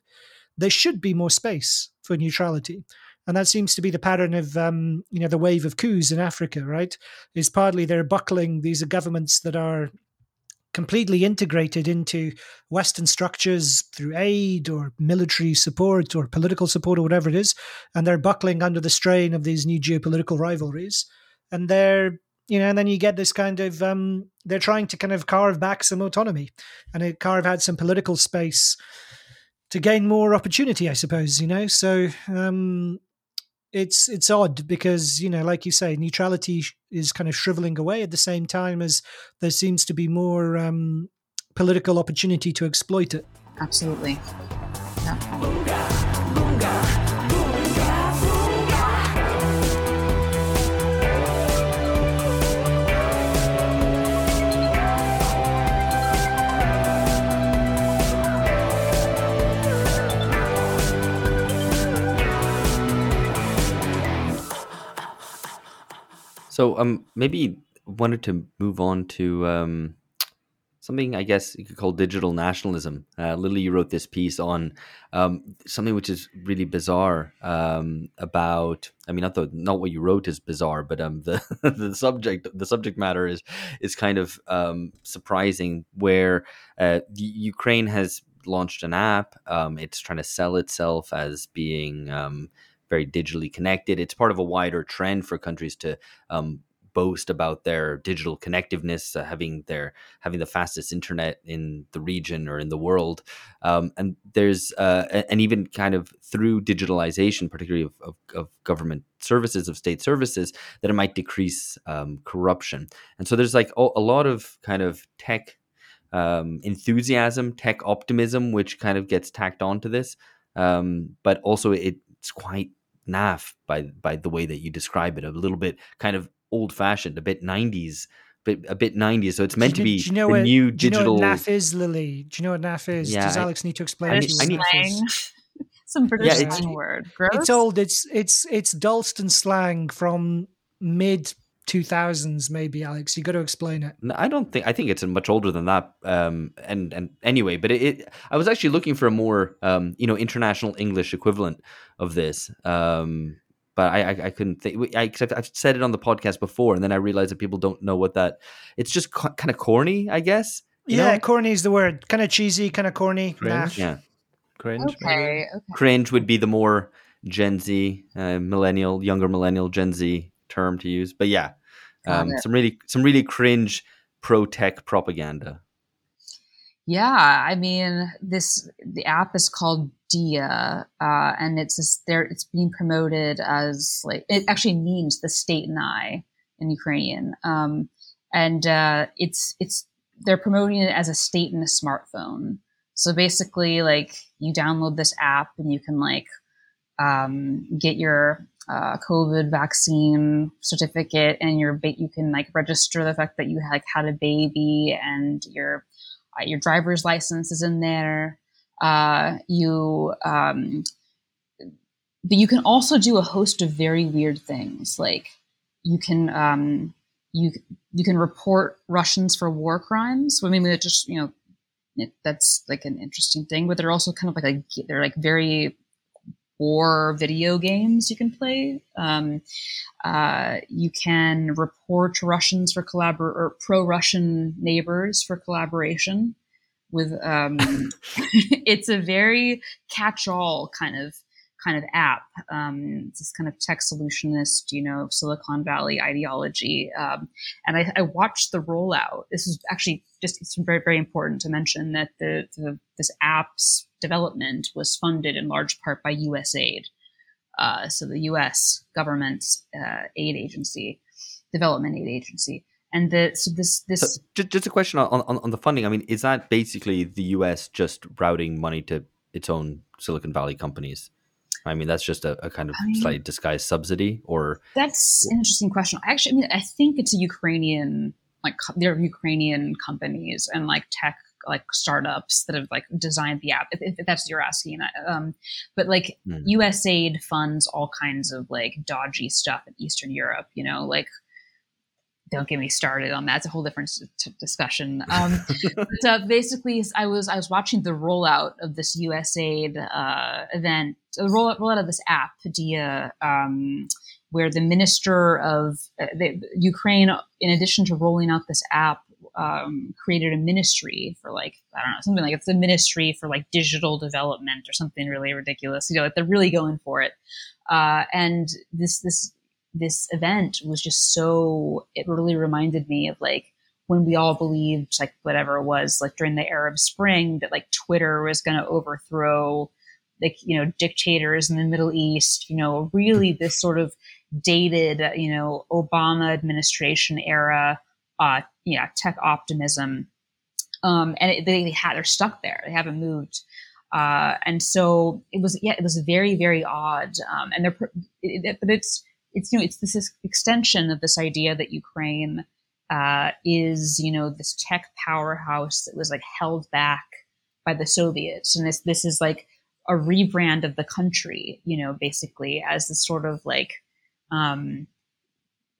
there should be more space for neutrality, and that seems to be the pattern of um, you know the wave of coups in Africa. Right, is partly they're buckling. These are governments that are completely integrated into Western structures through aid or military support or political support or whatever it is, and they're buckling under the strain of these new geopolitical rivalries, and they're you know, and then you get this kind of um, they're trying to kind of carve back some autonomy and carve out some political space to gain more opportunity, I suppose. You know, so um, it's it's odd because you know, like you say, neutrality is kind of shriveling away at the same time as there seems to be more um, political opportunity to exploit it. Absolutely. Yeah. So um maybe wanted to move on to um something I guess you could call digital nationalism. Uh, Lily, you wrote this piece on um, something which is really bizarre um, about. I mean, not the not what you wrote is bizarre, but um, the [laughs] the subject the subject matter is is kind of um, surprising. Where uh, Ukraine has launched an app. Um, it's trying to sell itself as being um, very digitally connected. It's part of a wider trend for countries to um, boast about their digital connectiveness, uh, having their having the fastest internet in the region or in the world, um, and there's uh, and even kind of through digitalization, particularly of, of, of, government services, of state services, that it might decrease um, corruption. And so there's like a lot of kind of tech um, enthusiasm, tech optimism, which kind of gets tacked onto this. Um, but also it it's quite naff by by the way that you describe it. A little bit kind of old fashioned, a bit nineties, bit a bit nineties. So it's meant you, to be do you know the what, new do you digital. know what naff is, Lily? Do you know what naff is? Yeah, Does I- Alex need to explain I to you I what need- naff is? slang. [laughs] Some British Yeah, it's- slang word. Gross. It's old. It's it's it's Dalston slang from mid two thousands, maybe. Alex, you got to explain it. No, I don't think. I think it's much older than that. Um, and and anyway, but it, it. I was actually looking for a more, um, you know, international English equivalent of this. Um, but I, I, I couldn't think. I, except I've said it on the podcast before, and then I realized that people don't know what that. It's just co- kind of corny, I guess. you yeah, know? corny is the word. Kind of cheesy, kind of corny. Cringe. Naff. yeah. Cringe. okay. Okay. Cringe would be the more Gen Z, uh, millennial, younger millennial, Gen Z term to use. But yeah, um, some really, some really cringe pro tech propaganda. Yeah, I mean, this the app is called Dia, uh, and it's this, there. It's being promoted as like it actually means the state and I in Ukrainian, um, and uh, it's it's they're promoting it as a state and a smartphone. So basically, like you download this app and you can like um, get your uh, COVID vaccine certificate, and your ba- you can like register the fact that you like had a baby and your uh, your driver's license is in there. Uh, you, um, but you can also do a host of very weird things. Like you can, um, you you can report Russians for war crimes. I mean, it just you know, that's like an interesting thing. But they're also kind of like a, they're like very war video games you can play. Um, uh, you can report Russians for collabor or pro-Russian neighbors for collaboration. With um, [laughs] it's a very catch-all kind of kind of app. Um, this kind of tech solutionist, you know, Silicon Valley ideology. Um, and I, I, watched the rollout. This is actually just it's very very important to mention that the, the this app's development was funded in large part by USAID. Uh, so the U.S. government's uh, aid agency, development aid agency. And the, so this this so just, just a question on, on, on the funding. I mean, is that basically the U.S. just routing money to its own Silicon Valley companies? I mean, that's just a, a kind of I mean, slightly disguised subsidy, or that's an interesting question. Actually, I mean, I think it's a Ukrainian, like they're Ukrainian companies and like tech, like startups that have like designed the app. If, if that's what you're asking, um, but like hmm. USAID funds all kinds of like dodgy stuff in Eastern Europe. You know, like don't get me started on that. It's a whole different discussion. [laughs] Um, but uh, basically, I was I was watching the rollout of this USAID uh, event, the rollout, rollout of this app, Dia, um, where the minister of uh, the, Ukraine, in addition to rolling out this app, um, created a ministry for like I don't know something like it's a ministry for like digital development or something really ridiculous. You know, like they're really going for it. Uh, and this this this event was just so it really reminded me of like when we all believed like whatever it was like during the arab spring that like twitter was going to overthrow like you know dictators in the middle east you know really this sort of dated you know obama administration era uh yeah tech optimism. Um and it, they, had they're stuck there. They haven't moved. Uh and so it was yeah it was very very odd. Um and they're it, it, but it's it's you know it's this extension of this idea that Ukraine uh, is you know this tech powerhouse that was like held back by the Soviets, and this this is like a rebrand of the country, you know, basically as this sort of like um,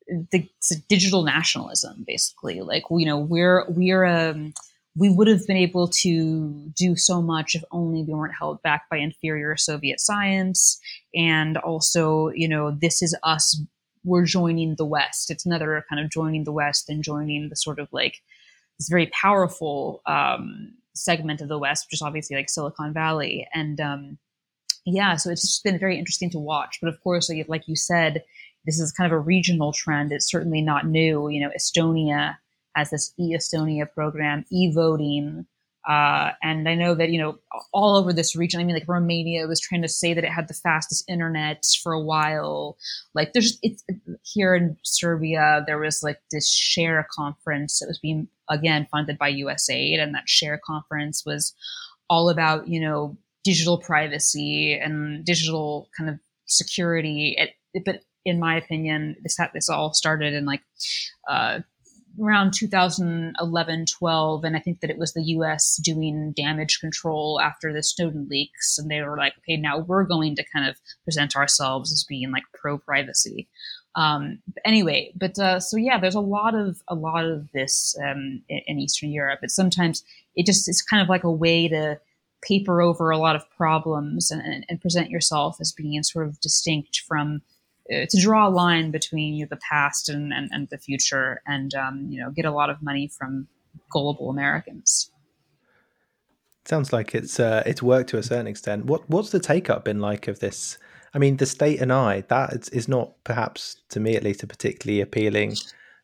the, digital nationalism, basically. Like you know we're we're um, we would have been able to do so much if only we weren't held back by inferior Soviet science. And also, you know, this is us, we're joining the West. It's another kind of joining the West and joining the sort of like this very powerful um, segment of the West, which is obviously like Silicon Valley. And um, yeah, so it's just been very interesting to watch. But of course, like, like you said, this is kind of a regional trend. It's certainly not new. You know, Estonia has this e-Estonia program, e-voting. Uh, and I know that, you know, all over this region, I mean, like Romania was trying to say that it had the fastest internet for a while. Like there's it's here in Serbia, there was like this share conference that was being, again, funded by USAID. And that share conference was all about, you know, digital privacy and digital kind of security. It, but in my opinion, this, this all started in like, uh, around 2011 12 and i think that it was the us doing damage control after the snowden leaks and they were like okay now we're going to kind of present ourselves as being like pro privacy um, anyway but uh, so yeah there's a lot of a lot of this um, in, in, eastern europe but sometimes it just it's kind of like a way to paper over a lot of problems and, and, and present yourself as being sort of distinct from to draw a line between you know, the past and, and, and, the future and um, you know get a lot of money from gullible Americans. Sounds like it's uh, it's worked to a certain extent. What what's the take up been like of this? I mean, the state and I that is not perhaps to me at least a particularly appealing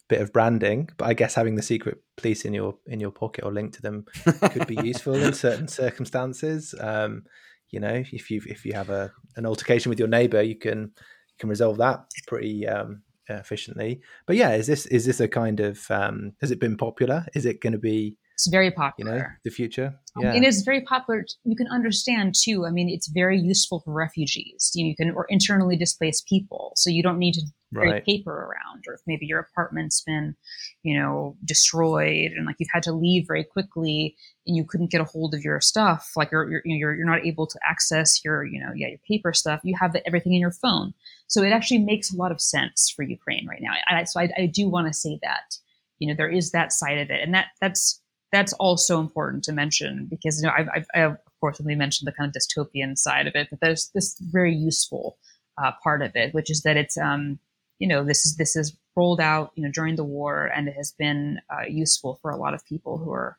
bit of branding, but I guess having the secret police in your in your pocket or linked to them could be [laughs] useful in certain circumstances. Um, you know, if you if you have a an altercation with your neighbor, you can can resolve that pretty um, efficiently. But yeah, is this is this a kind of um, has it been popular? Is it going to be it's very popular. You know, the future. Yeah. it is very popular. You can understand too. I mean, it's very useful for refugees. You, know, you can or internally displaced people, so you don't need to right. paper around, or if maybe your apartment's been, you know, destroyed and like you've had to leave very quickly and you couldn't get a hold of your stuff, like you're you're you're, you're not able to access your you know yeah your paper stuff. You have the, everything in your phone, so it actually makes a lot of sense for Ukraine right now. I, so I, I do want to say that you know there is that side of it, and that that's that's also important to mention because you know I've, I've, I of course only mentioned the kind of dystopian side of it, but there's this very useful uh, part of it, which is that it's um, you know this is this is rolled out you know during the war and it has been uh, useful for a lot of people who are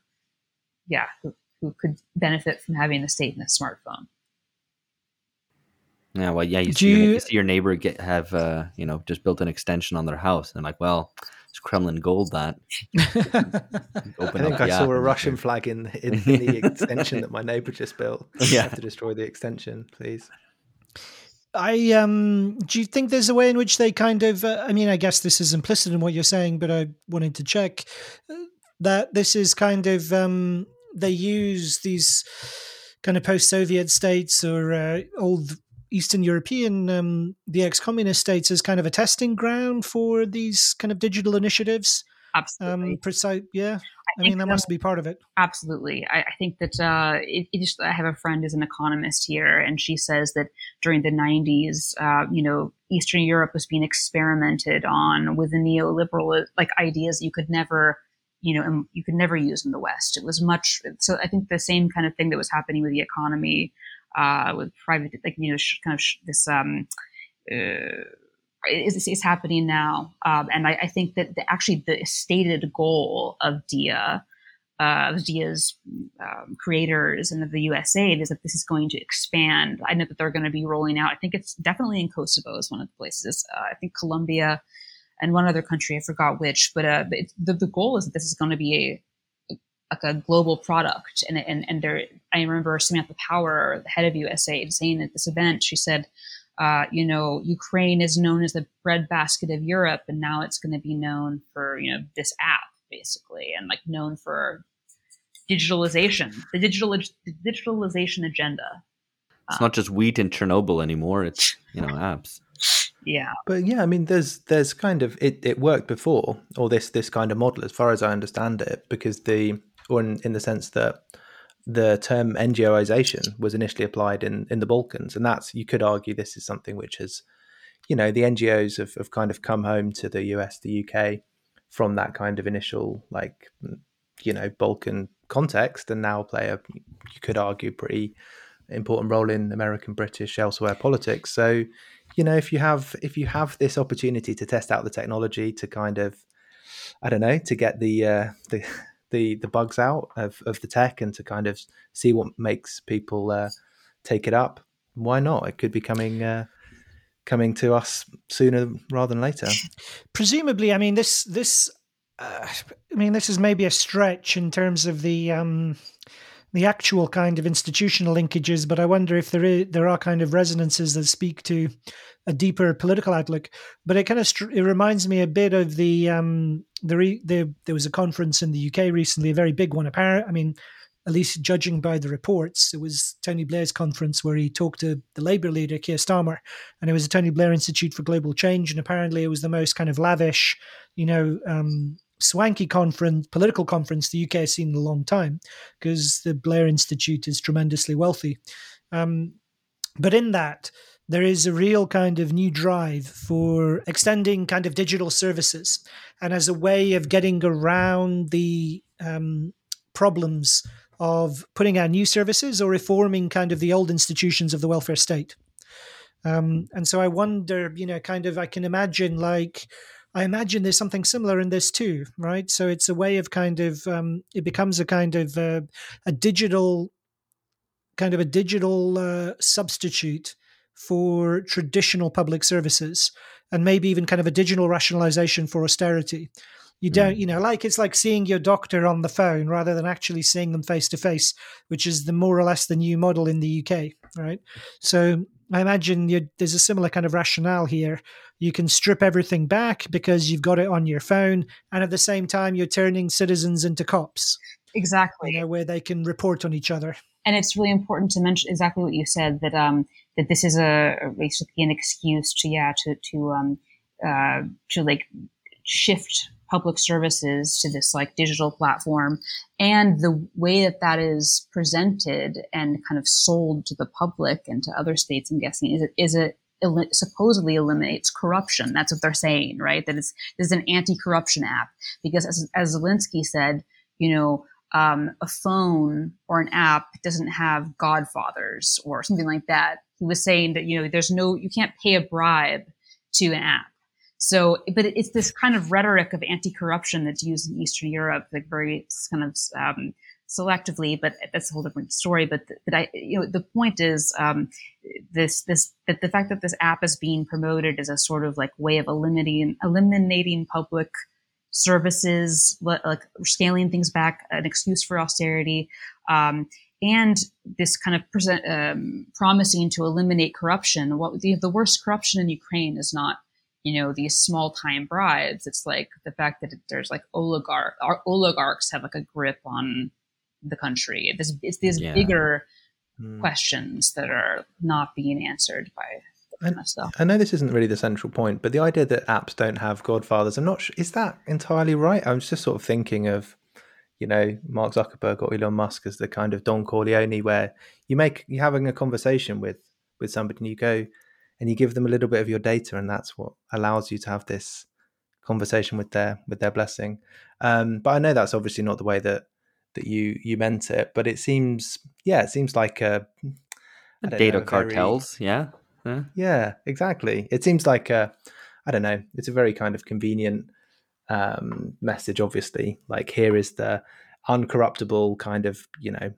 yeah who, who could benefit from having the state in a smartphone. Yeah, well, yeah, you, see, you, your, you see your neighbor get have uh, you know just built an extension on their house, and like, well, it's Kremlin gold that. [laughs] I think I saw a Russian flag in, in, in [laughs] the extension that my neighbor just built. Yeah, I have to destroy the extension, please. I um, do you think there's a way in which they kind of? Uh, I mean, I guess this is implicit in what you're saying, but I wanted to check uh, that this is kind of um, they use these kind of post-Soviet states or uh, old Eastern European, um, the ex-communist states, as kind of a testing ground for these kind of digital initiatives. Absolutely. Um, precise, yeah. I, I mean, that must be part of it. Absolutely. I, I think that uh, it, it just, I have a friend who's an economist here, and she says that during the 90s, uh, you know, Eastern Europe was being experimented on with the neoliberal like ideas you could never you know, you could never use in the West. It was much so. I think the same kind of thing that was happening with the economy, uh, with private, like you know, sh- kind of sh- this um, uh, is, is happening now. Um, and I, I, think that the, actually the stated goal of DIA, uh, of DIA's um, creators and of the USAID is that this is going to expand. I know that they're going to be rolling out. I think it's definitely in Kosovo is one of the places. Uh, I think Colombia and one other country, I forgot which, but, uh, the, the goal is that this is going to be a, like a global product. And, and, and there, I remember Samantha Power, the head of USAID, saying at this event, she said, uh, you know, Ukraine is known as the breadbasket of Europe, and now it's going to be known for, you know, this app basically, and like known for digitalization, the digital the digitalization agenda. It's um, not just wheat in Chernobyl anymore; it's you know apps yeah but yeah i mean there's there's kind of it, it worked before or this this kind of model as far as i understand it because the or in, in the sense that the term ngoization was initially applied in in the balkans and that's you could argue this is something which has you know the ngos have, have kind of come home to the us the uk from that kind of initial like you know balkan context and now play a you could argue pretty important role in american british elsewhere politics. So you know if you have if you have this opportunity to test out the technology to kind of i don't know to get the uh, the the the bugs out of, of the tech and to kind of see what makes people uh, take it up. Why not? It could be coming uh, coming to us sooner rather than later. Presumably i mean this this uh, i mean this is maybe a stretch in terms of the um the actual kind of institutional linkages, but I wonder if there is, there are kind of resonances that speak to a deeper political outlook. But it kind of it reminds me a bit of the um the, re, the there was a conference in the UK recently, a very big one. Apparent, I mean, at least judging by the reports, it was Tony Blair's conference where he talked to the Labour leader Keir Starmer, and it was the Tony Blair Institute for Global Change, and apparently it was the most kind of lavish, you know, um, swanky conference, political conference the UK has seen in a long time, because the Blair Institute is tremendously wealthy. Um, but in that, there is a real kind of new drive for extending kind of digital services and as a way of getting around the um, problems of putting out new services or reforming kind of the old institutions of the welfare state. Um, and so I wonder, you know, kind of, I can imagine like I imagine there's something similar in this too, right? So it's a way of kind of um, it becomes a kind of uh, a digital kind of a digital uh, substitute for traditional public services and maybe even kind of a digital rationalization for austerity. You don't, mm. you know, like it's like seeing your doctor on the phone rather than actually seeing them face to face, which is the more or less the new model in the UK, right? So I imagine there's a similar kind of rationale here. You can strip everything back because you've got it on your phone, and at the same time, you're turning citizens into cops. Exactly, you know, where they can report on each other. And it's really important to mention exactly what you said that um, that this is a basically an excuse to yeah to to um, uh, to like shift public services to this like digital platform and the way that that is presented and kind of sold to the public and to other states i'm guessing is it is it supposedly eliminates corruption that's what they're saying right that it's this is an anti-corruption app because as, as zelensky said you know um, a phone or an app doesn't have godfathers or something like that. He was saying that you know there's no you can't pay a bribe to an app. So, but it's this kind of rhetoric of anti-corruption that's used in Eastern Europe, like very kind of um, selectively. But that's a whole different story. But but I, you know, the point is um, this this that the fact that this app is being promoted as a sort of like way of eliminating eliminating public services, like scaling things back, an excuse for austerity, um, and this kind of present, um, promising to eliminate corruption. What the, the worst corruption in Ukraine is not you know these small time bribes it's like the fact that there's like oligarch oligarchs have like a grip on the country this it's these yeah. bigger mm. questions that are not being answered by kind of stuff. I know this isn't really the central point, but the idea that apps don't have godfathers, I'm not sure, is that entirely right? I was just sort of thinking of, you know, Mark Zuckerberg or Elon Musk as the kind of Don Corleone where you make, you're having a conversation with, with somebody and you go and you give them a little bit of your data and that's what allows you to have this conversation with their, with their blessing. Um, but I know that's obviously not the way that, that you, you meant it, but it seems, yeah, it seems like a, data know, cartels. Very, yeah yeah. yeah, exactly. It seems like a, I don't know, it's a very kind of convenient um, message. Obviously, like here is the uncorruptible kind of you know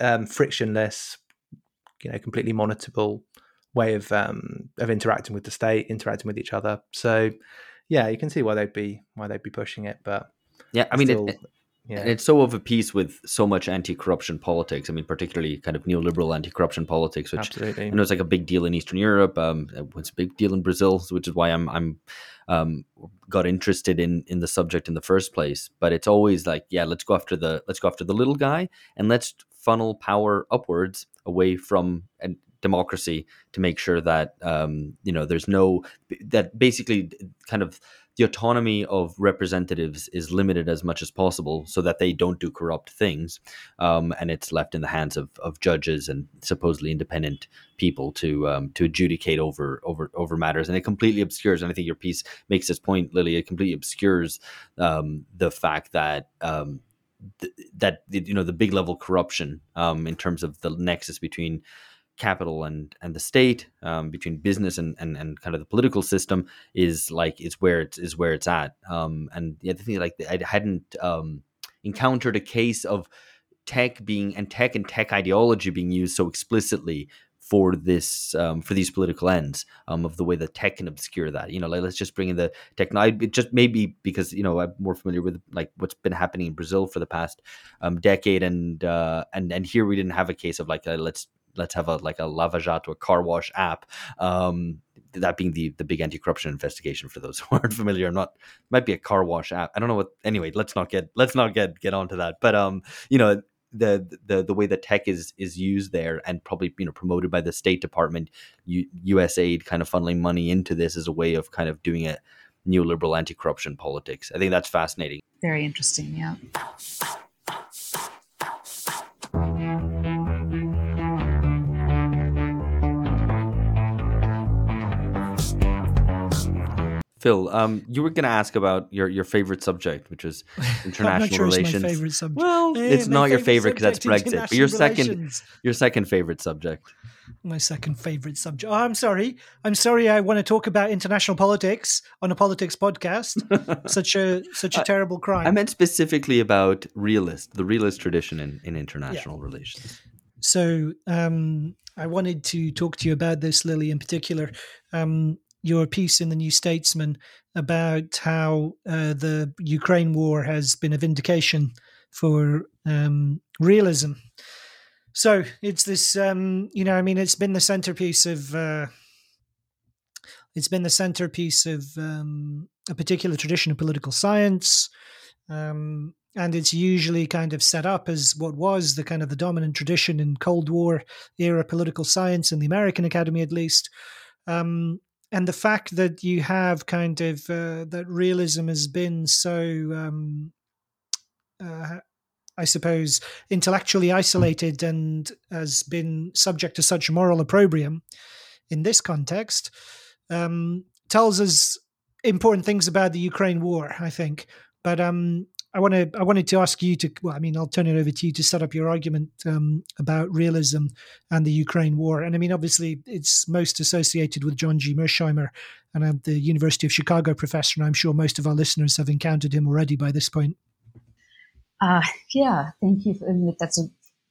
um, frictionless, you know, completely monitorable way of um, of interacting with the state, interacting with each other. So yeah, you can see why they'd be why they'd be pushing it, but yeah, I mean, still, it, yeah. It's so of a piece with so much anti-corruption politics. I mean, particularly kind of neoliberal anti-corruption politics, which Absolutely. I know is like a big deal in Eastern Europe. Um, it's a big deal in Brazil, which is why I'm I'm um, got interested in in the subject in the first place. But it's always like, yeah, let's go after the let's go after the little guy, and let's funnel power upwards away from and democracy to make sure that um, you know there's no that basically kind of the autonomy of representatives is limited as much as possible so that they don't do corrupt things. Um, and it's left in the hands of, of judges and supposedly independent people to um, to adjudicate over over over matters. And it completely obscures, and I think your piece makes this point, Lily, it completely obscures um, the fact that um, th- that you know the big level corruption um, in terms of the nexus between capital and and the state um, between business and, and and kind of the political system is like is where it's is where it's at. Um, and the other thing like I hadn't um, encountered a case of tech being and tech and tech ideology being used so explicitly for this um, for these political ends um, of the way that tech can obscure that. You know like let's just bring in the technology just maybe because you know I'm more familiar with like what's been happening in Brazil for the past um, decade and uh, and and here we didn't have a case of like uh, let's let's have a like a Lava or a car wash app. Um, that being the the big anti-corruption investigation for those [laughs] who aren't familiar. I'm not might be a car wash app. I don't know what anyway let's not get let's not get get onto that. But um you know the the the way that tech is is used there and probably you know promoted by the state department U, usaid kind of funneling money into this as a way of kind of doing a neoliberal anti-corruption politics. I think that's fascinating. Very interesting yeah Phil, um, you were going to ask about your, your favorite subject, which is [laughs] international sure relations. It's favorite subject. Well, eh, it's not your favorite because that's Brexit, but your second your second favorite subject. My second favorite subject. Oh, I'm sorry. I'm sorry. I want to talk about international politics on a politics podcast. [laughs] such a such a terrible crime. I meant specifically about realist, the realist tradition in, in international yeah. relations. So um, I wanted to talk to you about this, Lily, in particular. Um, your piece in the New Statesman about how uh, the Ukraine war has been a vindication for um, realism. So it's this, um, you know, I mean, it's been the centerpiece of. Uh, it's been the centerpiece of um, a particular tradition of political science, um, and it's usually kind of set up as what was the kind of the dominant tradition in Cold War era political science in the American Academy, at least. Um, and the fact that you have kind of uh, that realism has been so um, uh, I suppose intellectually isolated and has been subject to such moral opprobrium in this context um, tells us important things about the Ukraine war, I think. But um, I want to I wanted to ask you to well I mean I'll turn it over to you to set up your argument um, about realism and the Ukraine war and I mean obviously it's most associated with John J Mearsheimer and I'm the University of Chicago professor and I'm sure most of our listeners have encountered him already by this point. Uh, yeah, thank you. Mean, that's a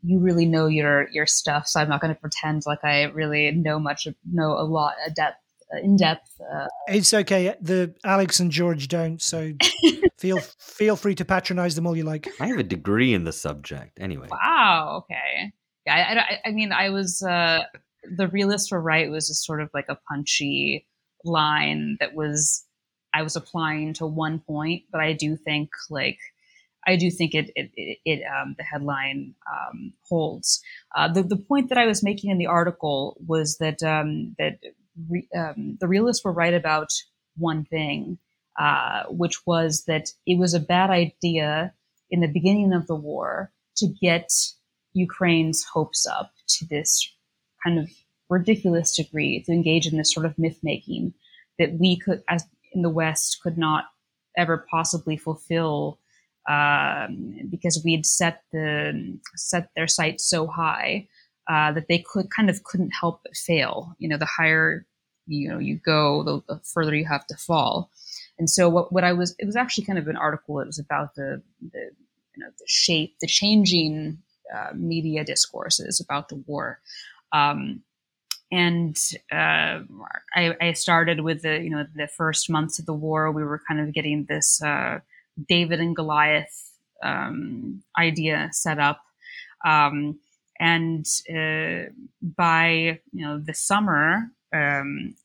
you really know your your stuff, so I'm not going to pretend like I really know much, know a lot, a depth uh, in depth. Uh, it's okay. The Alex and George don't, so [laughs] feel feel free to patronize them all you like. I have a degree in the subject, anyway. Wow. Okay. Yeah. I, I, I mean, I was uh, the realist were right. Was just sort of like a punchy line that was I was applying to one point, but I do think like I do think it it, it, it um, the headline um, holds. Uh, the the point that I was making in the article was that um, that re, um, the realists were right about one thing, uh, which was that it was a bad idea in the beginning of the war to get Ukraine's hopes up to this kind of ridiculous degree to engage in this sort of myth making that we could, as in the West, could not ever possibly fulfill um, because we'd set the set their sights so high uh, that they could kind of couldn't help but fail. You know, the higher you know you go, the, the, further you have to fall. And so what, what I was it was actually kind of an article. It was about the the you know the shape, the changing uh, media discourses about the war. Um, and uh, I, I, started with the you know the first months of the war. We were kind of getting this uh, David and Goliath um, idea set up. Um, and uh, by you know the summer, um,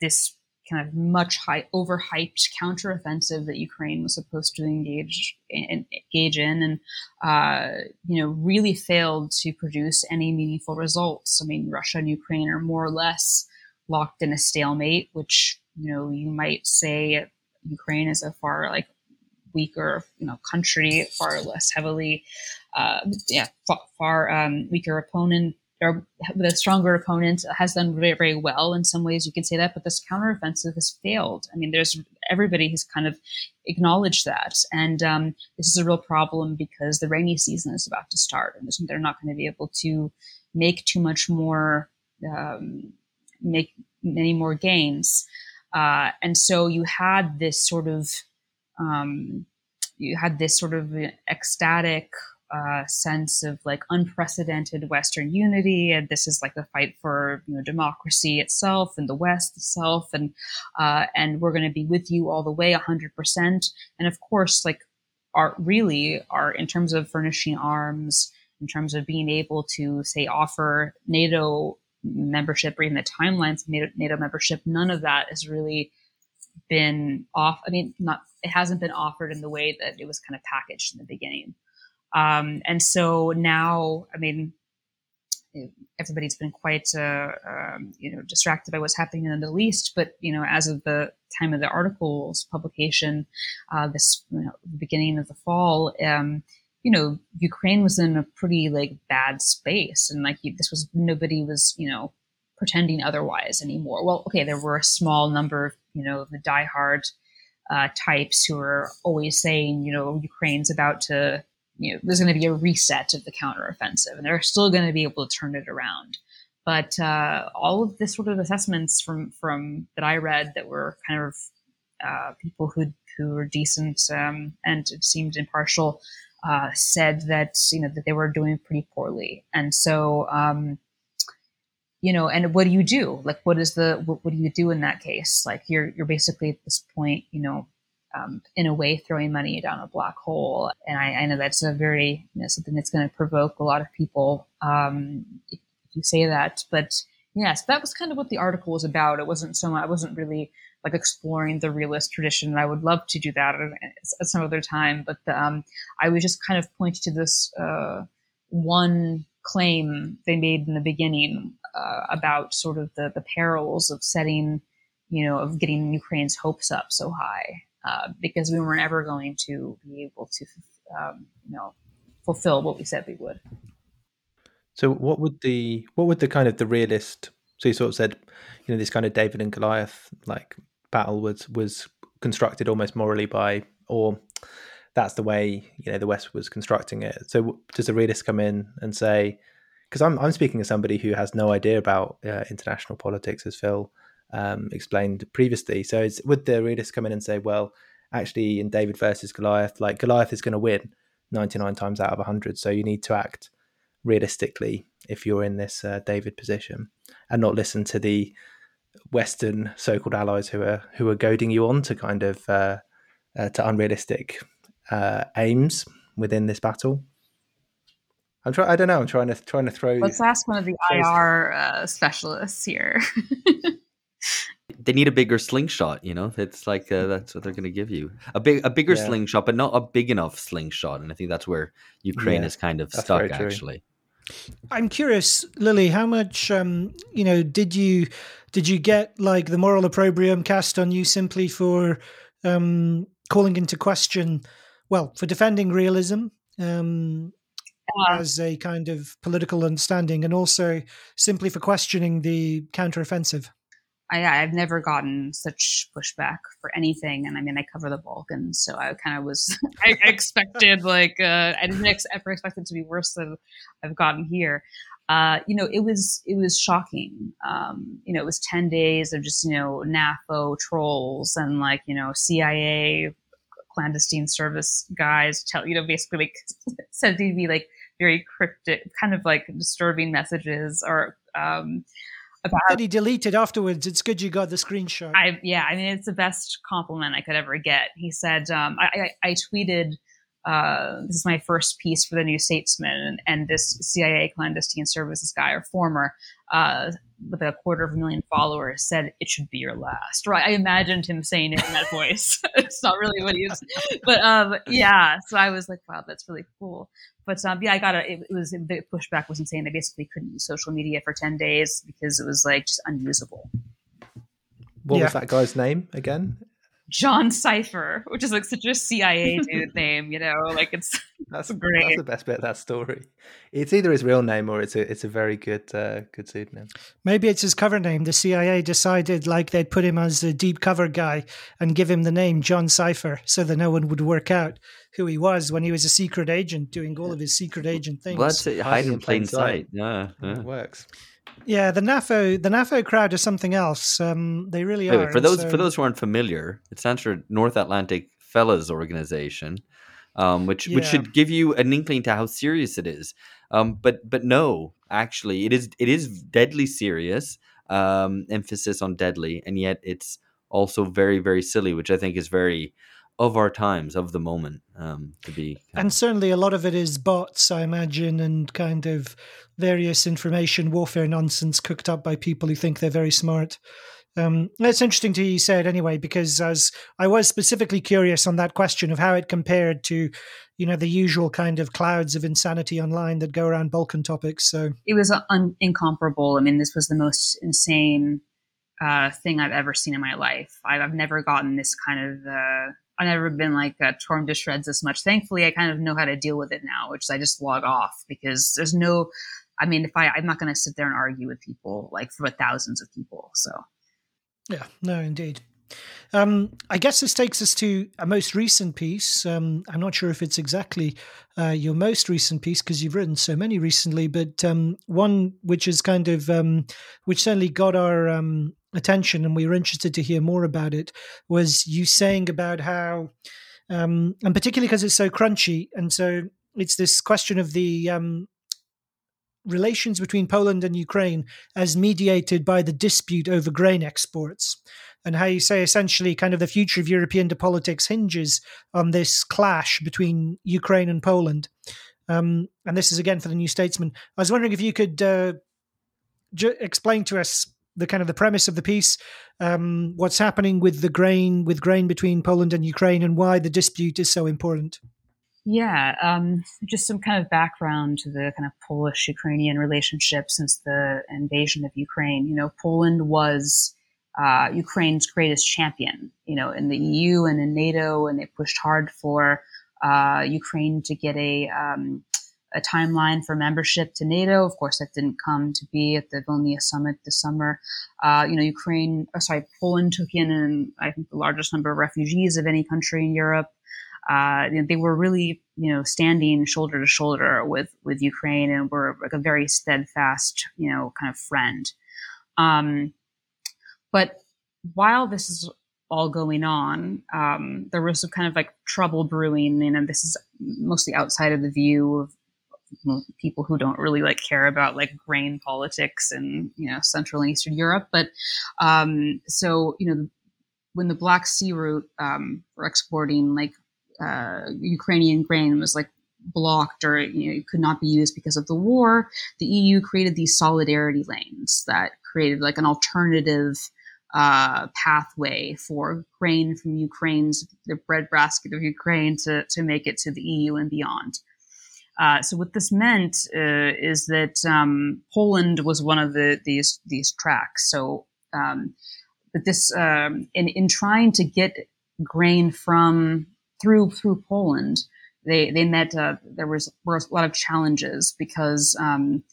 this kind of much high, overhyped counteroffensive that Ukraine was supposed to engage in, engage in, and uh, you know really failed to produce any meaningful results. I mean, Russia and Ukraine are more or less locked in a stalemate, which you know you might say Ukraine is a far like weaker, you know, country, far less heavily, uh, yeah, far, um, weaker opponent or a stronger opponent has done very, very well in some ways. You can say that, but this counteroffensive has failed. I mean, there's everybody has kind of acknowledged that, and um, this is a real problem because the rainy season is about to start, and they're not going to be able to make too much more, um, make many more gains. Uh, and so you had this sort of um, you had this sort of ecstatic uh, sense of like unprecedented Western unity, and this is like the fight for you know democracy itself and the West itself, and uh, and we're going to be with you all the way, hundred percent. And of course, like are really are in terms of furnishing arms, in terms of being able to say offer NATO membership or even the timelines of NATO, NATO membership, none of that has really been off. I mean, not it hasn't been offered in the way that it was kind of packaged in the beginning. Um, and so now, I mean, everybody's been quite, uh, um, you know, distracted by what's happening in the Middle East. But you know, as of the time of the article's publication, uh, this you know, beginning of the fall, um, you know, Ukraine was in a pretty like bad space, and like this was nobody was, you know, pretending otherwise anymore. Well, okay, there were a small number of, you know, the diehard uh, types who are always saying, you know, Ukraine's about to, you know, there's going to be a reset of the counteroffensive, and they're still going to be able to turn it around. But uh, all of this sort of assessments from from that I read that were kind of uh, people who who were decent um, and it seemed impartial uh, said that you know that they were doing pretty poorly, and so. Um, you know, and what do you do? Like, what is the what, what do you do in that case? Like, you're you're basically at this point, you know, um, in a way throwing money down a black hole. And I, I know that's a very you know, something that's going to provoke a lot of people um, if, you say that. But yes, that was kind of what the article was about. It wasn't so much. I wasn't really like exploring the realist tradition. I would love to do that at, some other time, but um, I was just kind of pointing to this uh, one claim they made in the beginning uh, about sort of the, the perils of setting, you know, of getting Ukraine's hopes up so high, uh, because we weren't ever going to be able to, um, you know, fulfill what we said we would. So, what would the what would the kind of the realist? So you sort of said, you know, this kind of David and Goliath like battle was was constructed almost morally by, or that's the way you know the West was constructing it. So does a realist come in and say, because I'm I'm speaking as somebody who has no idea about uh, international politics, as Phil um, explained previously. So it's, would the realist come in and say, well, actually, in David versus Goliath, like Goliath is going to win 99 times out of 100, so you need to act realistically if you're in this uh, David position and not listen to the Western so-called allies who are who are goading you on to kind of uh, uh, to unrealistic uh, aims within this battle. I'm trying. I don't know. I'm trying to trying to throw. Let's ask one of the IR uh, specialists here. [laughs] they need a bigger slingshot. You know, it's like uh, that's what they're going to give you a big, a bigger yeah. slingshot, but not a big enough slingshot. And I think that's where Ukraine yeah, is kind of stuck. Actually, I'm curious, Lily, how much um, you know did you did you get like the moral opprobrium cast on you simply for um, calling into question, well, for defending realism um, as a kind of political understanding, and also simply for questioning the counteroffensive? I, I've never gotten such pushback for anything, and I mean, I cover the Balkans, so I kind of was [laughs] I expected like uh, I didn't ex- ever expect it to be worse than I've gotten here. Uh, you know, it was it was shocking. Um, you know, it was ten days of just you know NAFO trolls and like you know CIA clandestine service guys tell you know basically like [laughs] sending me like very cryptic, kind of like disturbing messages or um, about that he deleted afterwards. It's good you got the screenshot. I yeah, I mean it's the best compliment I could ever get. He said um, I, I, I tweeted uh, this is my first piece for the New Statesman, and, and this CIA clandestine services guy or former uh, with a quarter of a million followers said it should be your last. Right? I imagined him saying it in that [laughs] voice. [laughs] it's not really what he is, but um, yeah. So I was like, wow, that's really cool. But um, yeah, I got it. It was the pushback was insane. I basically couldn't use social media for ten days because it was like just unusable. What yeah. was that guy's name again? John Sipher, which is like such a CIA dude [laughs] name, you know, like it's that's [laughs] great. That's the best bit of that story. It's either his real name or it's a it's a very good uh, good pseudonym. Maybe it's his cover name. The CIA decided like they'd put him as a deep cover guy and give him the name John Sipher, so that no one would work out who he was when he was a secret agent doing all of his secret agent things. Well, that's it. Hide in plain sight. Yeah, yeah. it works. Yeah, the NAFO the NAFO crowd is something else. Um, they really are. For those so... for those who aren't familiar, it stands for North Atlantic Fellas Organization, um, which yeah. which should give you an inkling to how serious it is. Um, but but no, actually, it is it is deadly serious. Um, emphasis on deadly, and yet it's also very very silly, which I think is very of our times, of the moment, um, to be. And certainly a lot of it is bots, I imagine, and kind of various information warfare nonsense cooked up by people who think they're very smart. Um, it's interesting to you say it anyway, because as I was specifically curious on that question of how it compared to, you know, the usual kind of clouds of insanity online that go around Balkan topics. So it was un- incomparable. I mean, this was the most insane uh, thing I've ever seen in my life. I've, I've never gotten this kind of uh, I've never been like uh, torn to shreds as much. Thankfully, I kind of know how to deal with it now, which is I just log off because there's no. I mean, if I, I'm not going to sit there and argue with people like for thousands of people. So, yeah, no, indeed. Um, I guess this takes us to a most recent piece. Um, I'm not sure if it's exactly uh, your most recent piece because you've written so many recently, but um, one which is kind of um, which certainly got our um, attention, and we were interested to hear more about it. Was you saying about how, um, and particularly because it's so crunchy, and so it's this question of the relations between Poland and Ukraine as mediated by the dispute over grain exports and how you say essentially kind of the future of European politics hinges on this clash between Ukraine and Poland. Um, and this is again for the New Statesman. I was wondering if you could uh, ju- explain to us the kind of the premise of the piece, um, what's happening with the grain with grain between Poland and Ukraine, and why the dispute is so important. Yeah, um, just some kind of background to the kind of Polish-Ukrainian relationship since the invasion of Ukraine. You know, Poland was uh, Ukraine's greatest champion, you know, in the EU and in NATO, and they pushed hard for uh, Ukraine to get a um, a timeline for membership to NATO. Of course, that didn't come to be at the Vilnius summit this summer. Uh, you know, Ukraine, or sorry, Poland took in, I think, the largest number of refugees of any country in Europe. uh, they were really, you know, standing shoulder to shoulder with with Ukraine and were like a very steadfast, you know, kind of friend. Um, but while this is all going on, um, there was some kind of like trouble brewing. You know, this is mostly outside of the view of people who don't really like care about like grain politics and you know Central and Eastern Europe. But um, so you know, when the Black Sea route um, for exporting like uh, Ukrainian grain was like blocked or you know, could not be used because of the war, the EU created these solidarity lanes that created like an alternative uh, pathway for grain from Ukraine's the breadbasket of Ukraine to, to make it to the EU and beyond. Uh, so what this meant uh, is that um, Poland was one of the these these tracks. So, um, but this um, in in trying to get grain from through through Poland, they they met uh, there was were a lot of challenges because um,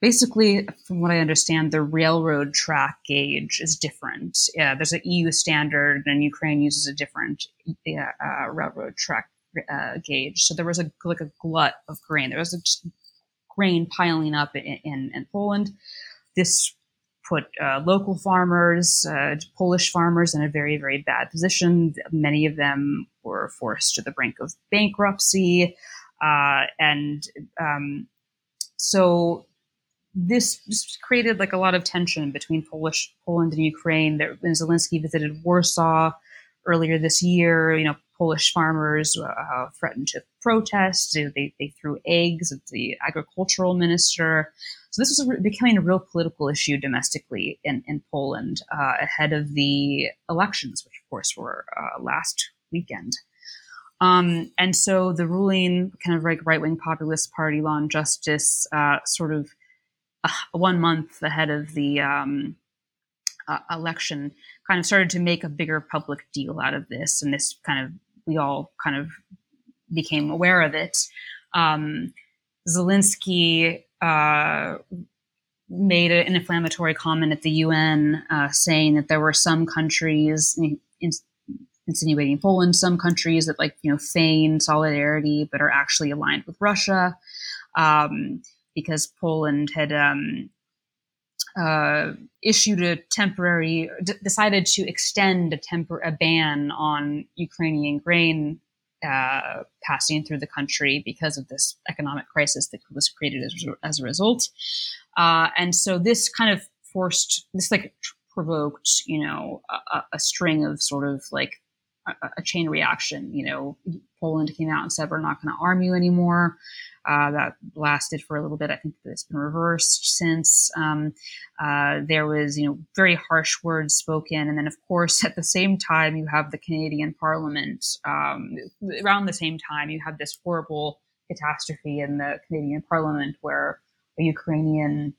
basically, from what I understand, the railroad track gauge is different. Yeah, there's an EU standard, and Ukraine uses a different uh, railroad track uh, gauge. So there was a like a glut of grain. There was a, grain piling up in, in, Poland. This put uh, local farmers, uh, Polish farmers, in a very, very bad position. Many of them were forced to the brink of bankruptcy. Uh, and um, so this created like a lot of tension between Polish Poland and Ukraine. There, when Zelensky visited Warsaw earlier this year, you know, Polish farmers uh, threatened to protest. They, they threw eggs at the agricultural minister. So this was becoming a real political issue domestically in, in Poland uh, ahead of the elections, which of course were uh, last weekend. Um, and so the ruling kind of like right wing populist party, Law and Justice, uh, sort of uh, one month ahead of the um, uh, election, kind of started to make a bigger public deal out of this. And this kind of, we all kind of became aware of it. Um, Zelensky uh, made an inflammatory comment at the UN uh, saying that there were some countries, insinuating Poland, some countries that like, you know, feign solidarity but are actually aligned with Russia. Um, because Poland had um, uh, issued a temporary, d- decided to extend a, tempor- a ban on Ukrainian grain uh, passing through the country because of this economic crisis that was created as, as a result. Uh, and so this kind of forced, this like provoked, you know, a, a string of sort of like a, chain reaction. You know, Poland came out and said, we're not going to arm you anymore. Uh, that lasted for a little bit. I think it's been reversed since. Um, uh, there was, you know, very harsh words spoken, and then of course [laughs] at the same time you have the Canadian Parliament. Um, around the same time, you have this horrible catastrophe in the Canadian Parliament where a Ukrainian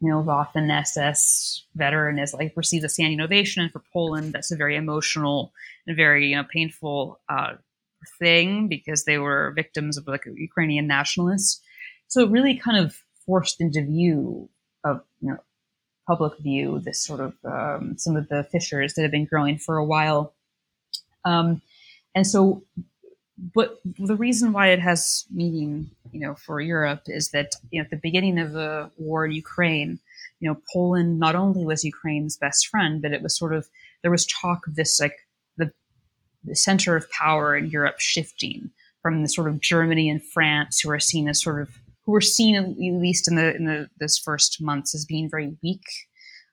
you know, Waffen SS veteran is like receives a standing ovation, and for Poland, that's a very emotional and very you know painful uh, thing because they were victims of like Ukrainian nationalists. So it really kind of forced into view of you know public view this sort of um, some of the fissures that have been growing for a while. Um, and so, but the reason why it has meaning, you know, for Europe is that you know at the beginning of the war in Ukraine, you know, Poland not only was Ukraine's best friend, but it was sort of there was talk of this like the the center of power in Europe shifting from the sort of Germany and France, who are seen as sort of who were seen at least in the in the this first months as being very weak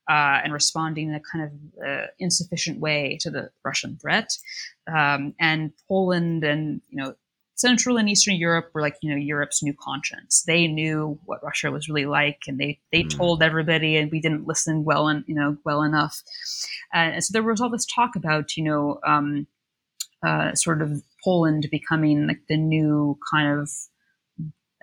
uh, and responding in a kind of uh, insufficient way to the Russian threat, um, and Poland and you know Central and Eastern Europe were like you know Europe's new conscience. They knew what Russia was really like, and they they mm. told everybody, and we didn't listen well and you know well enough. Uh, and so there was all this talk about you know. Um, uh, sort of Poland becoming like the new kind of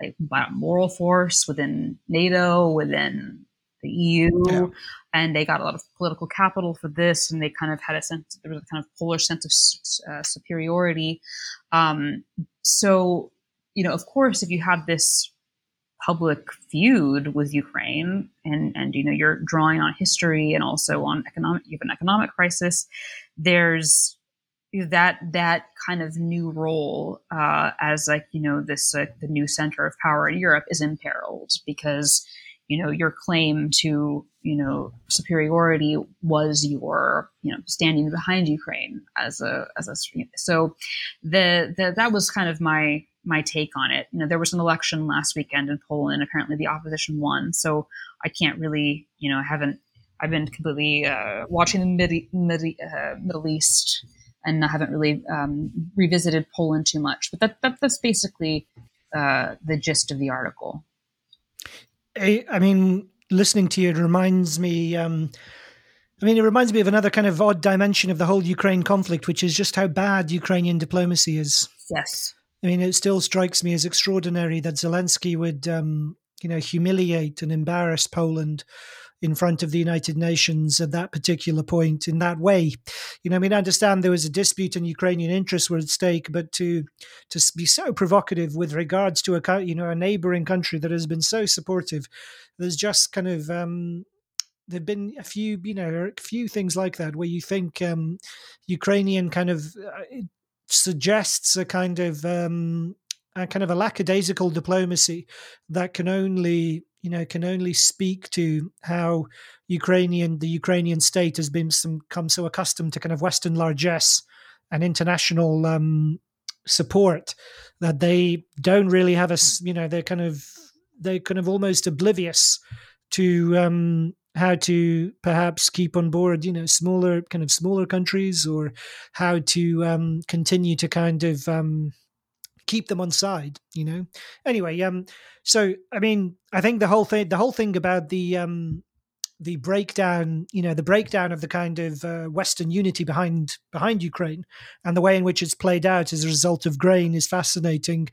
like moral force within NATO, within the EU, yeah. And they got a lot of political capital for this, and they kind of had a sense there was a kind of Polish sense of uh, superiority. Um, so, you know, of course, if you have this public feud with Ukraine, and and you know you're drawing on history and also on economic, you have an economic crisis. There's that that kind of new role uh, as like you know this uh, the new center of power in Europe is imperiled because you know your claim to you know superiority was your you know standing behind Ukraine as a as a so the, the that was kind of my my take on it. You know, there was an election last weekend in Poland. Apparently, the opposition won. So I can't really, you know, I haven't. I've been completely uh, watching the Mid- Mid- uh, Middle East, and I haven't really um, revisited Poland too much. But that, that that's basically uh, the gist of the article. I, I mean, listening to you, it reminds me. Um, I mean, it reminds me of another kind of odd dimension of the whole Ukraine conflict, which is just how bad Ukrainian diplomacy is. Yes. I mean, it still strikes me as extraordinary that Zelensky would, um, you know, humiliate and embarrass Poland in front of the United Nations at that particular point in that way. You know, I mean, I understand there was a dispute and Ukrainian interests were at stake, but to to be so provocative with regards to a you know a neighboring country that has been so supportive, there's just kind of um, there've been a few you know a few things like that where you think um, Ukrainian kind of uh, suggests a kind of um, a kind of a lackadaisical diplomacy that can only you know can only speak to how Ukrainian the Ukrainian state has been some, come so accustomed to kind of Western largesse and international um, support that they don't really have a you know they're kind of they're kind of almost oblivious to um, how to perhaps keep on board you know smaller kind of smaller countries or how to um, continue to kind of um, keep them on side you know? Anyway um so i mean i think the whole thing the whole thing about the um the breakdown you know the breakdown of the kind of uh, western unity behind behind ukraine and the way in which it's played out as a result of grain is fascinating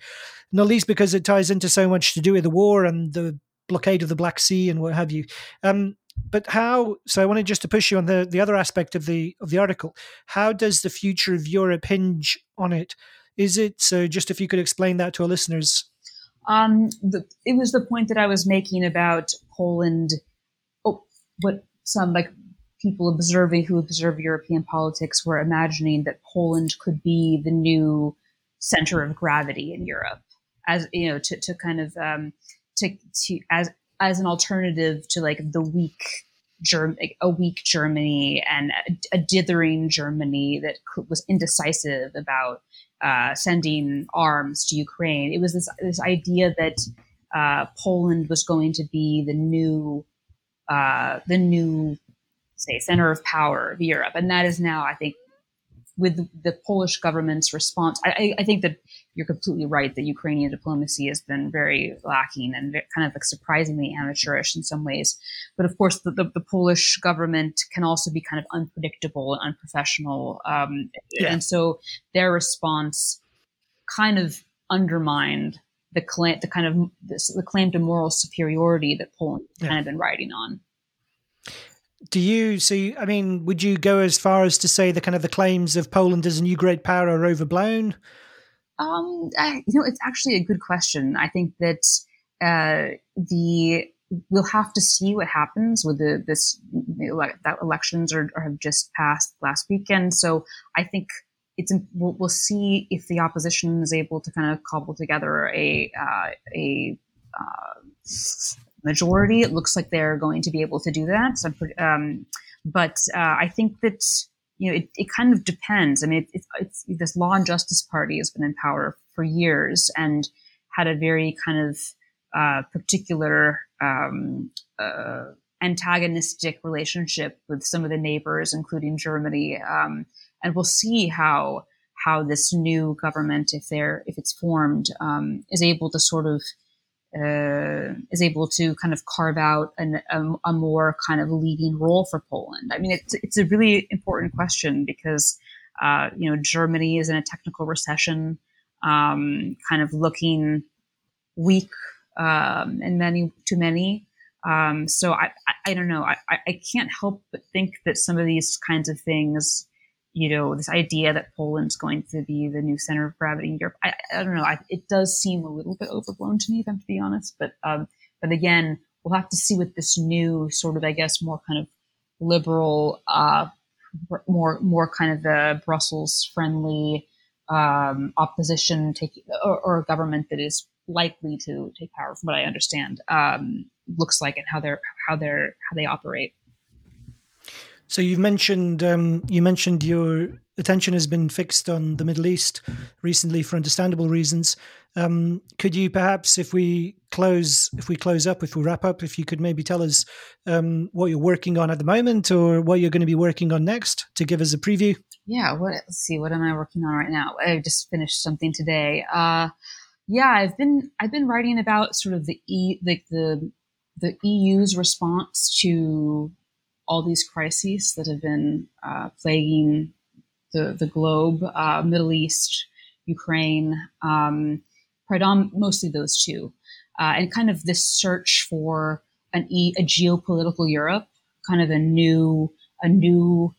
not least because it ties into so much to do with the war and the blockade of the black sea and what have you. Um but how so i wanted just to push you on the the other aspect of the of the article. How does the future of europe hinge on it is it so? Just if you could explain that to our listeners. Um, the, it was the point that I was making about Poland. Oh, what some like people observing who observe European politics were imagining that Poland could be the new center of gravity in Europe, as you know, to, to kind of um, to, to as as an alternative to like the weak Germ- a weak Germany and a, a dithering Germany that was indecisive about uh, sending arms to Ukraine. It was this this idea that uh, Poland was going to be the new uh, the new say center of power of Europe, and that is now I think with the Polish government's response, I, I, think that you're completely right that Ukrainian diplomacy has been very lacking and kind of like surprisingly amateurish in some ways. But of course, the, the, the Polish government can also be kind of unpredictable and unprofessional. Um, yeah. And so their response kind of undermined the claim, the kind of the claim to moral superiority that Poland yeah. kind of been riding on do you see? I mean, would you go as far as to say the kind of the claims of Poland as a new great power are overblown? Um, I, you know, it's actually a good question. I think that uh, the we'll have to see what happens with the this that elections are, are have just passed last weekend. So I think it's we'll, we'll, see if the opposition is able to kind of cobble together a uh, a uh, majority. It looks like they're going to be able to do that. So, um, but uh, I think that you know it, it kind of depends. I mean, it, it's, it's, this Law and Justice Party has been in power for years and had a very kind of uh, particular um, uh, antagonistic relationship with some of the neighbors, including Germany. Um, and we'll see how how this new government, if they're if it's formed, um, is able to sort of uh, is able to kind of carve out an, a, a, more kind of leading role for Poland? I mean, it's, it's a really important question because, uh, you know, Germany is in a technical recession, um, kind of looking weak um, and many to many. Um, so I, I, I, don't know. I, I can't help but think that some of these kinds of things you know, this idea that Poland's going to be the new center of gravity in Europe. I, I don't know. I, it does seem a little bit overblown to me, if I'm to be honest. But um, but again, we'll have to see what this new sort of, I guess, more kind of liberal uh, more more kind of the Brussels friendly um, opposition take or, or, a government that is likely to take power, from what I understand, um, looks like and how they're how they're how they operate. So you've mentioned um, you mentioned your attention has been fixed on the Middle East recently for understandable reasons. Um, could you perhaps, if we close, if we close up, if we wrap up, if you could maybe tell us um, what you're working on at the moment or what you're going to be working on next to give us a preview? Yeah. What? Let's see. What am I working on right now? I just finished something today. Uh, yeah, I've been I've been writing about sort of the e like the the EU's response to all these crises that have been uh, plaguing the, the globe, uh, Middle East, Ukraine, um, predom- mostly those two, uh, and kind of this search for an e- a geopolitical Europe, kind of a new a new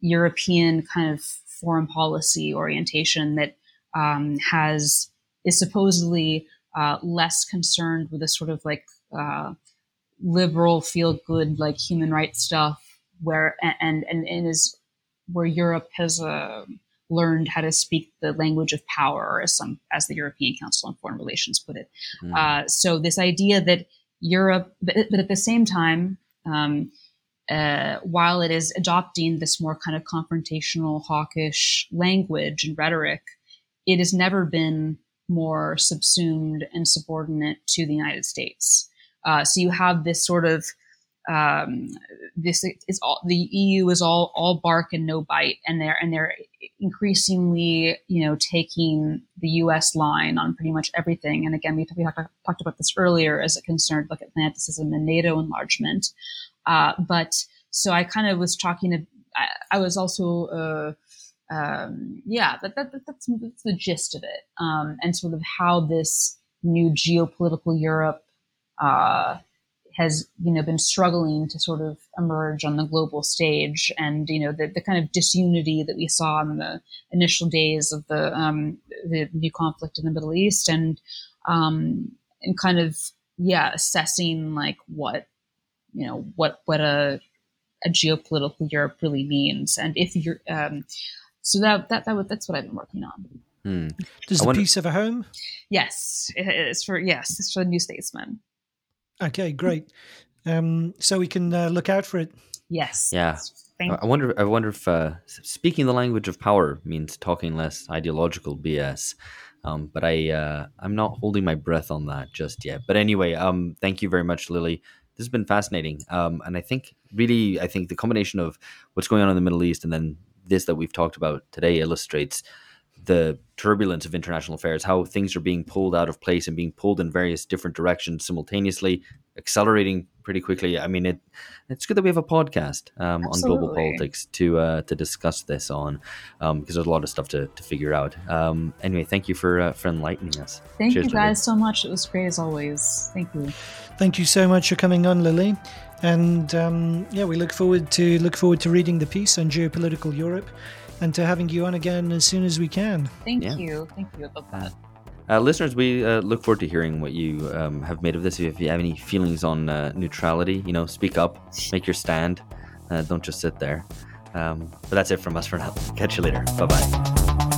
European kind of foreign policy orientation that um, has is supposedly uh, less concerned with the sort of like uh, liberal feel good like human rights stuff where and and, and is where Europe has uh, learned how to speak the language of power, as some as the European Council on Foreign Relations put it. Mm. Uh, so this idea that Europe, but, but at the same time, um, uh, while it is adopting this more kind of confrontational, hawkish language and rhetoric, it has never been more subsumed and subordinate to the United States. Uh, so you have this sort of um, this is all the EU is all all bark and no bite, and they're and they're increasingly you know taking the U.S. line on pretty much everything. And again, we, we talked, about this earlier as it concerned like Atlanticism and NATO enlargement. Uh, but so I kind of was talking. I, I was also. Uh, um, yeah, that, that, that's, that's the gist of it, um, and sort of how this new geopolitical Europe uh, has you know been struggling to sort of emerge on the global stage, and you know the, the kind of disunity that we saw in the initial days of the um, the new conflict in the Middle East, and um, and kind of yeah assessing like what you know what what a a geopolitical Europe really means, and if you're um, so that that that that's what I've been working on. Hmm. Does I the wonder- piece have a home? Yes, it's for yes, it's for the New Statesman. Okay, great. Um, so we can uh, look out for it. Yes. Yeah. I wonder. I wonder if uh, speaking the language of power means talking less ideological BS. Um, but I, uh, I'm not holding my breath on that just yet. But anyway, um, thank you very much, Lily. This has been fascinating. Um, and I think really, I think the combination of what's going on in the Middle East and then this that we've talked about today illustrates the turbulence of international affairs, how things are being pulled out of place and being pulled in various different directions simultaneously, accelerating pretty quickly. I mean, it it's good that we have a podcast um, on global politics to uh, to discuss this on um, because there's a lot of stuff to, to figure out. Um, anyway, thank you for uh, for enlightening us. Thank Cheers, you guys Lily. so much. It was great as always. Thank you. Thank you so much for coming on, Lily. And um, yeah, we look forward to look forward to reading the piece on geopolitical Europe and to having you on again as soon as we can. Thank yeah. you. Thank you about that. Uh, listeners, we uh, look forward to hearing what you um, have made of this. If you have any feelings on uh, neutrality, you know, speak up, make your stand. Uh, don't just sit there. Um, but that's it from us for now. Catch you later. Bye bye.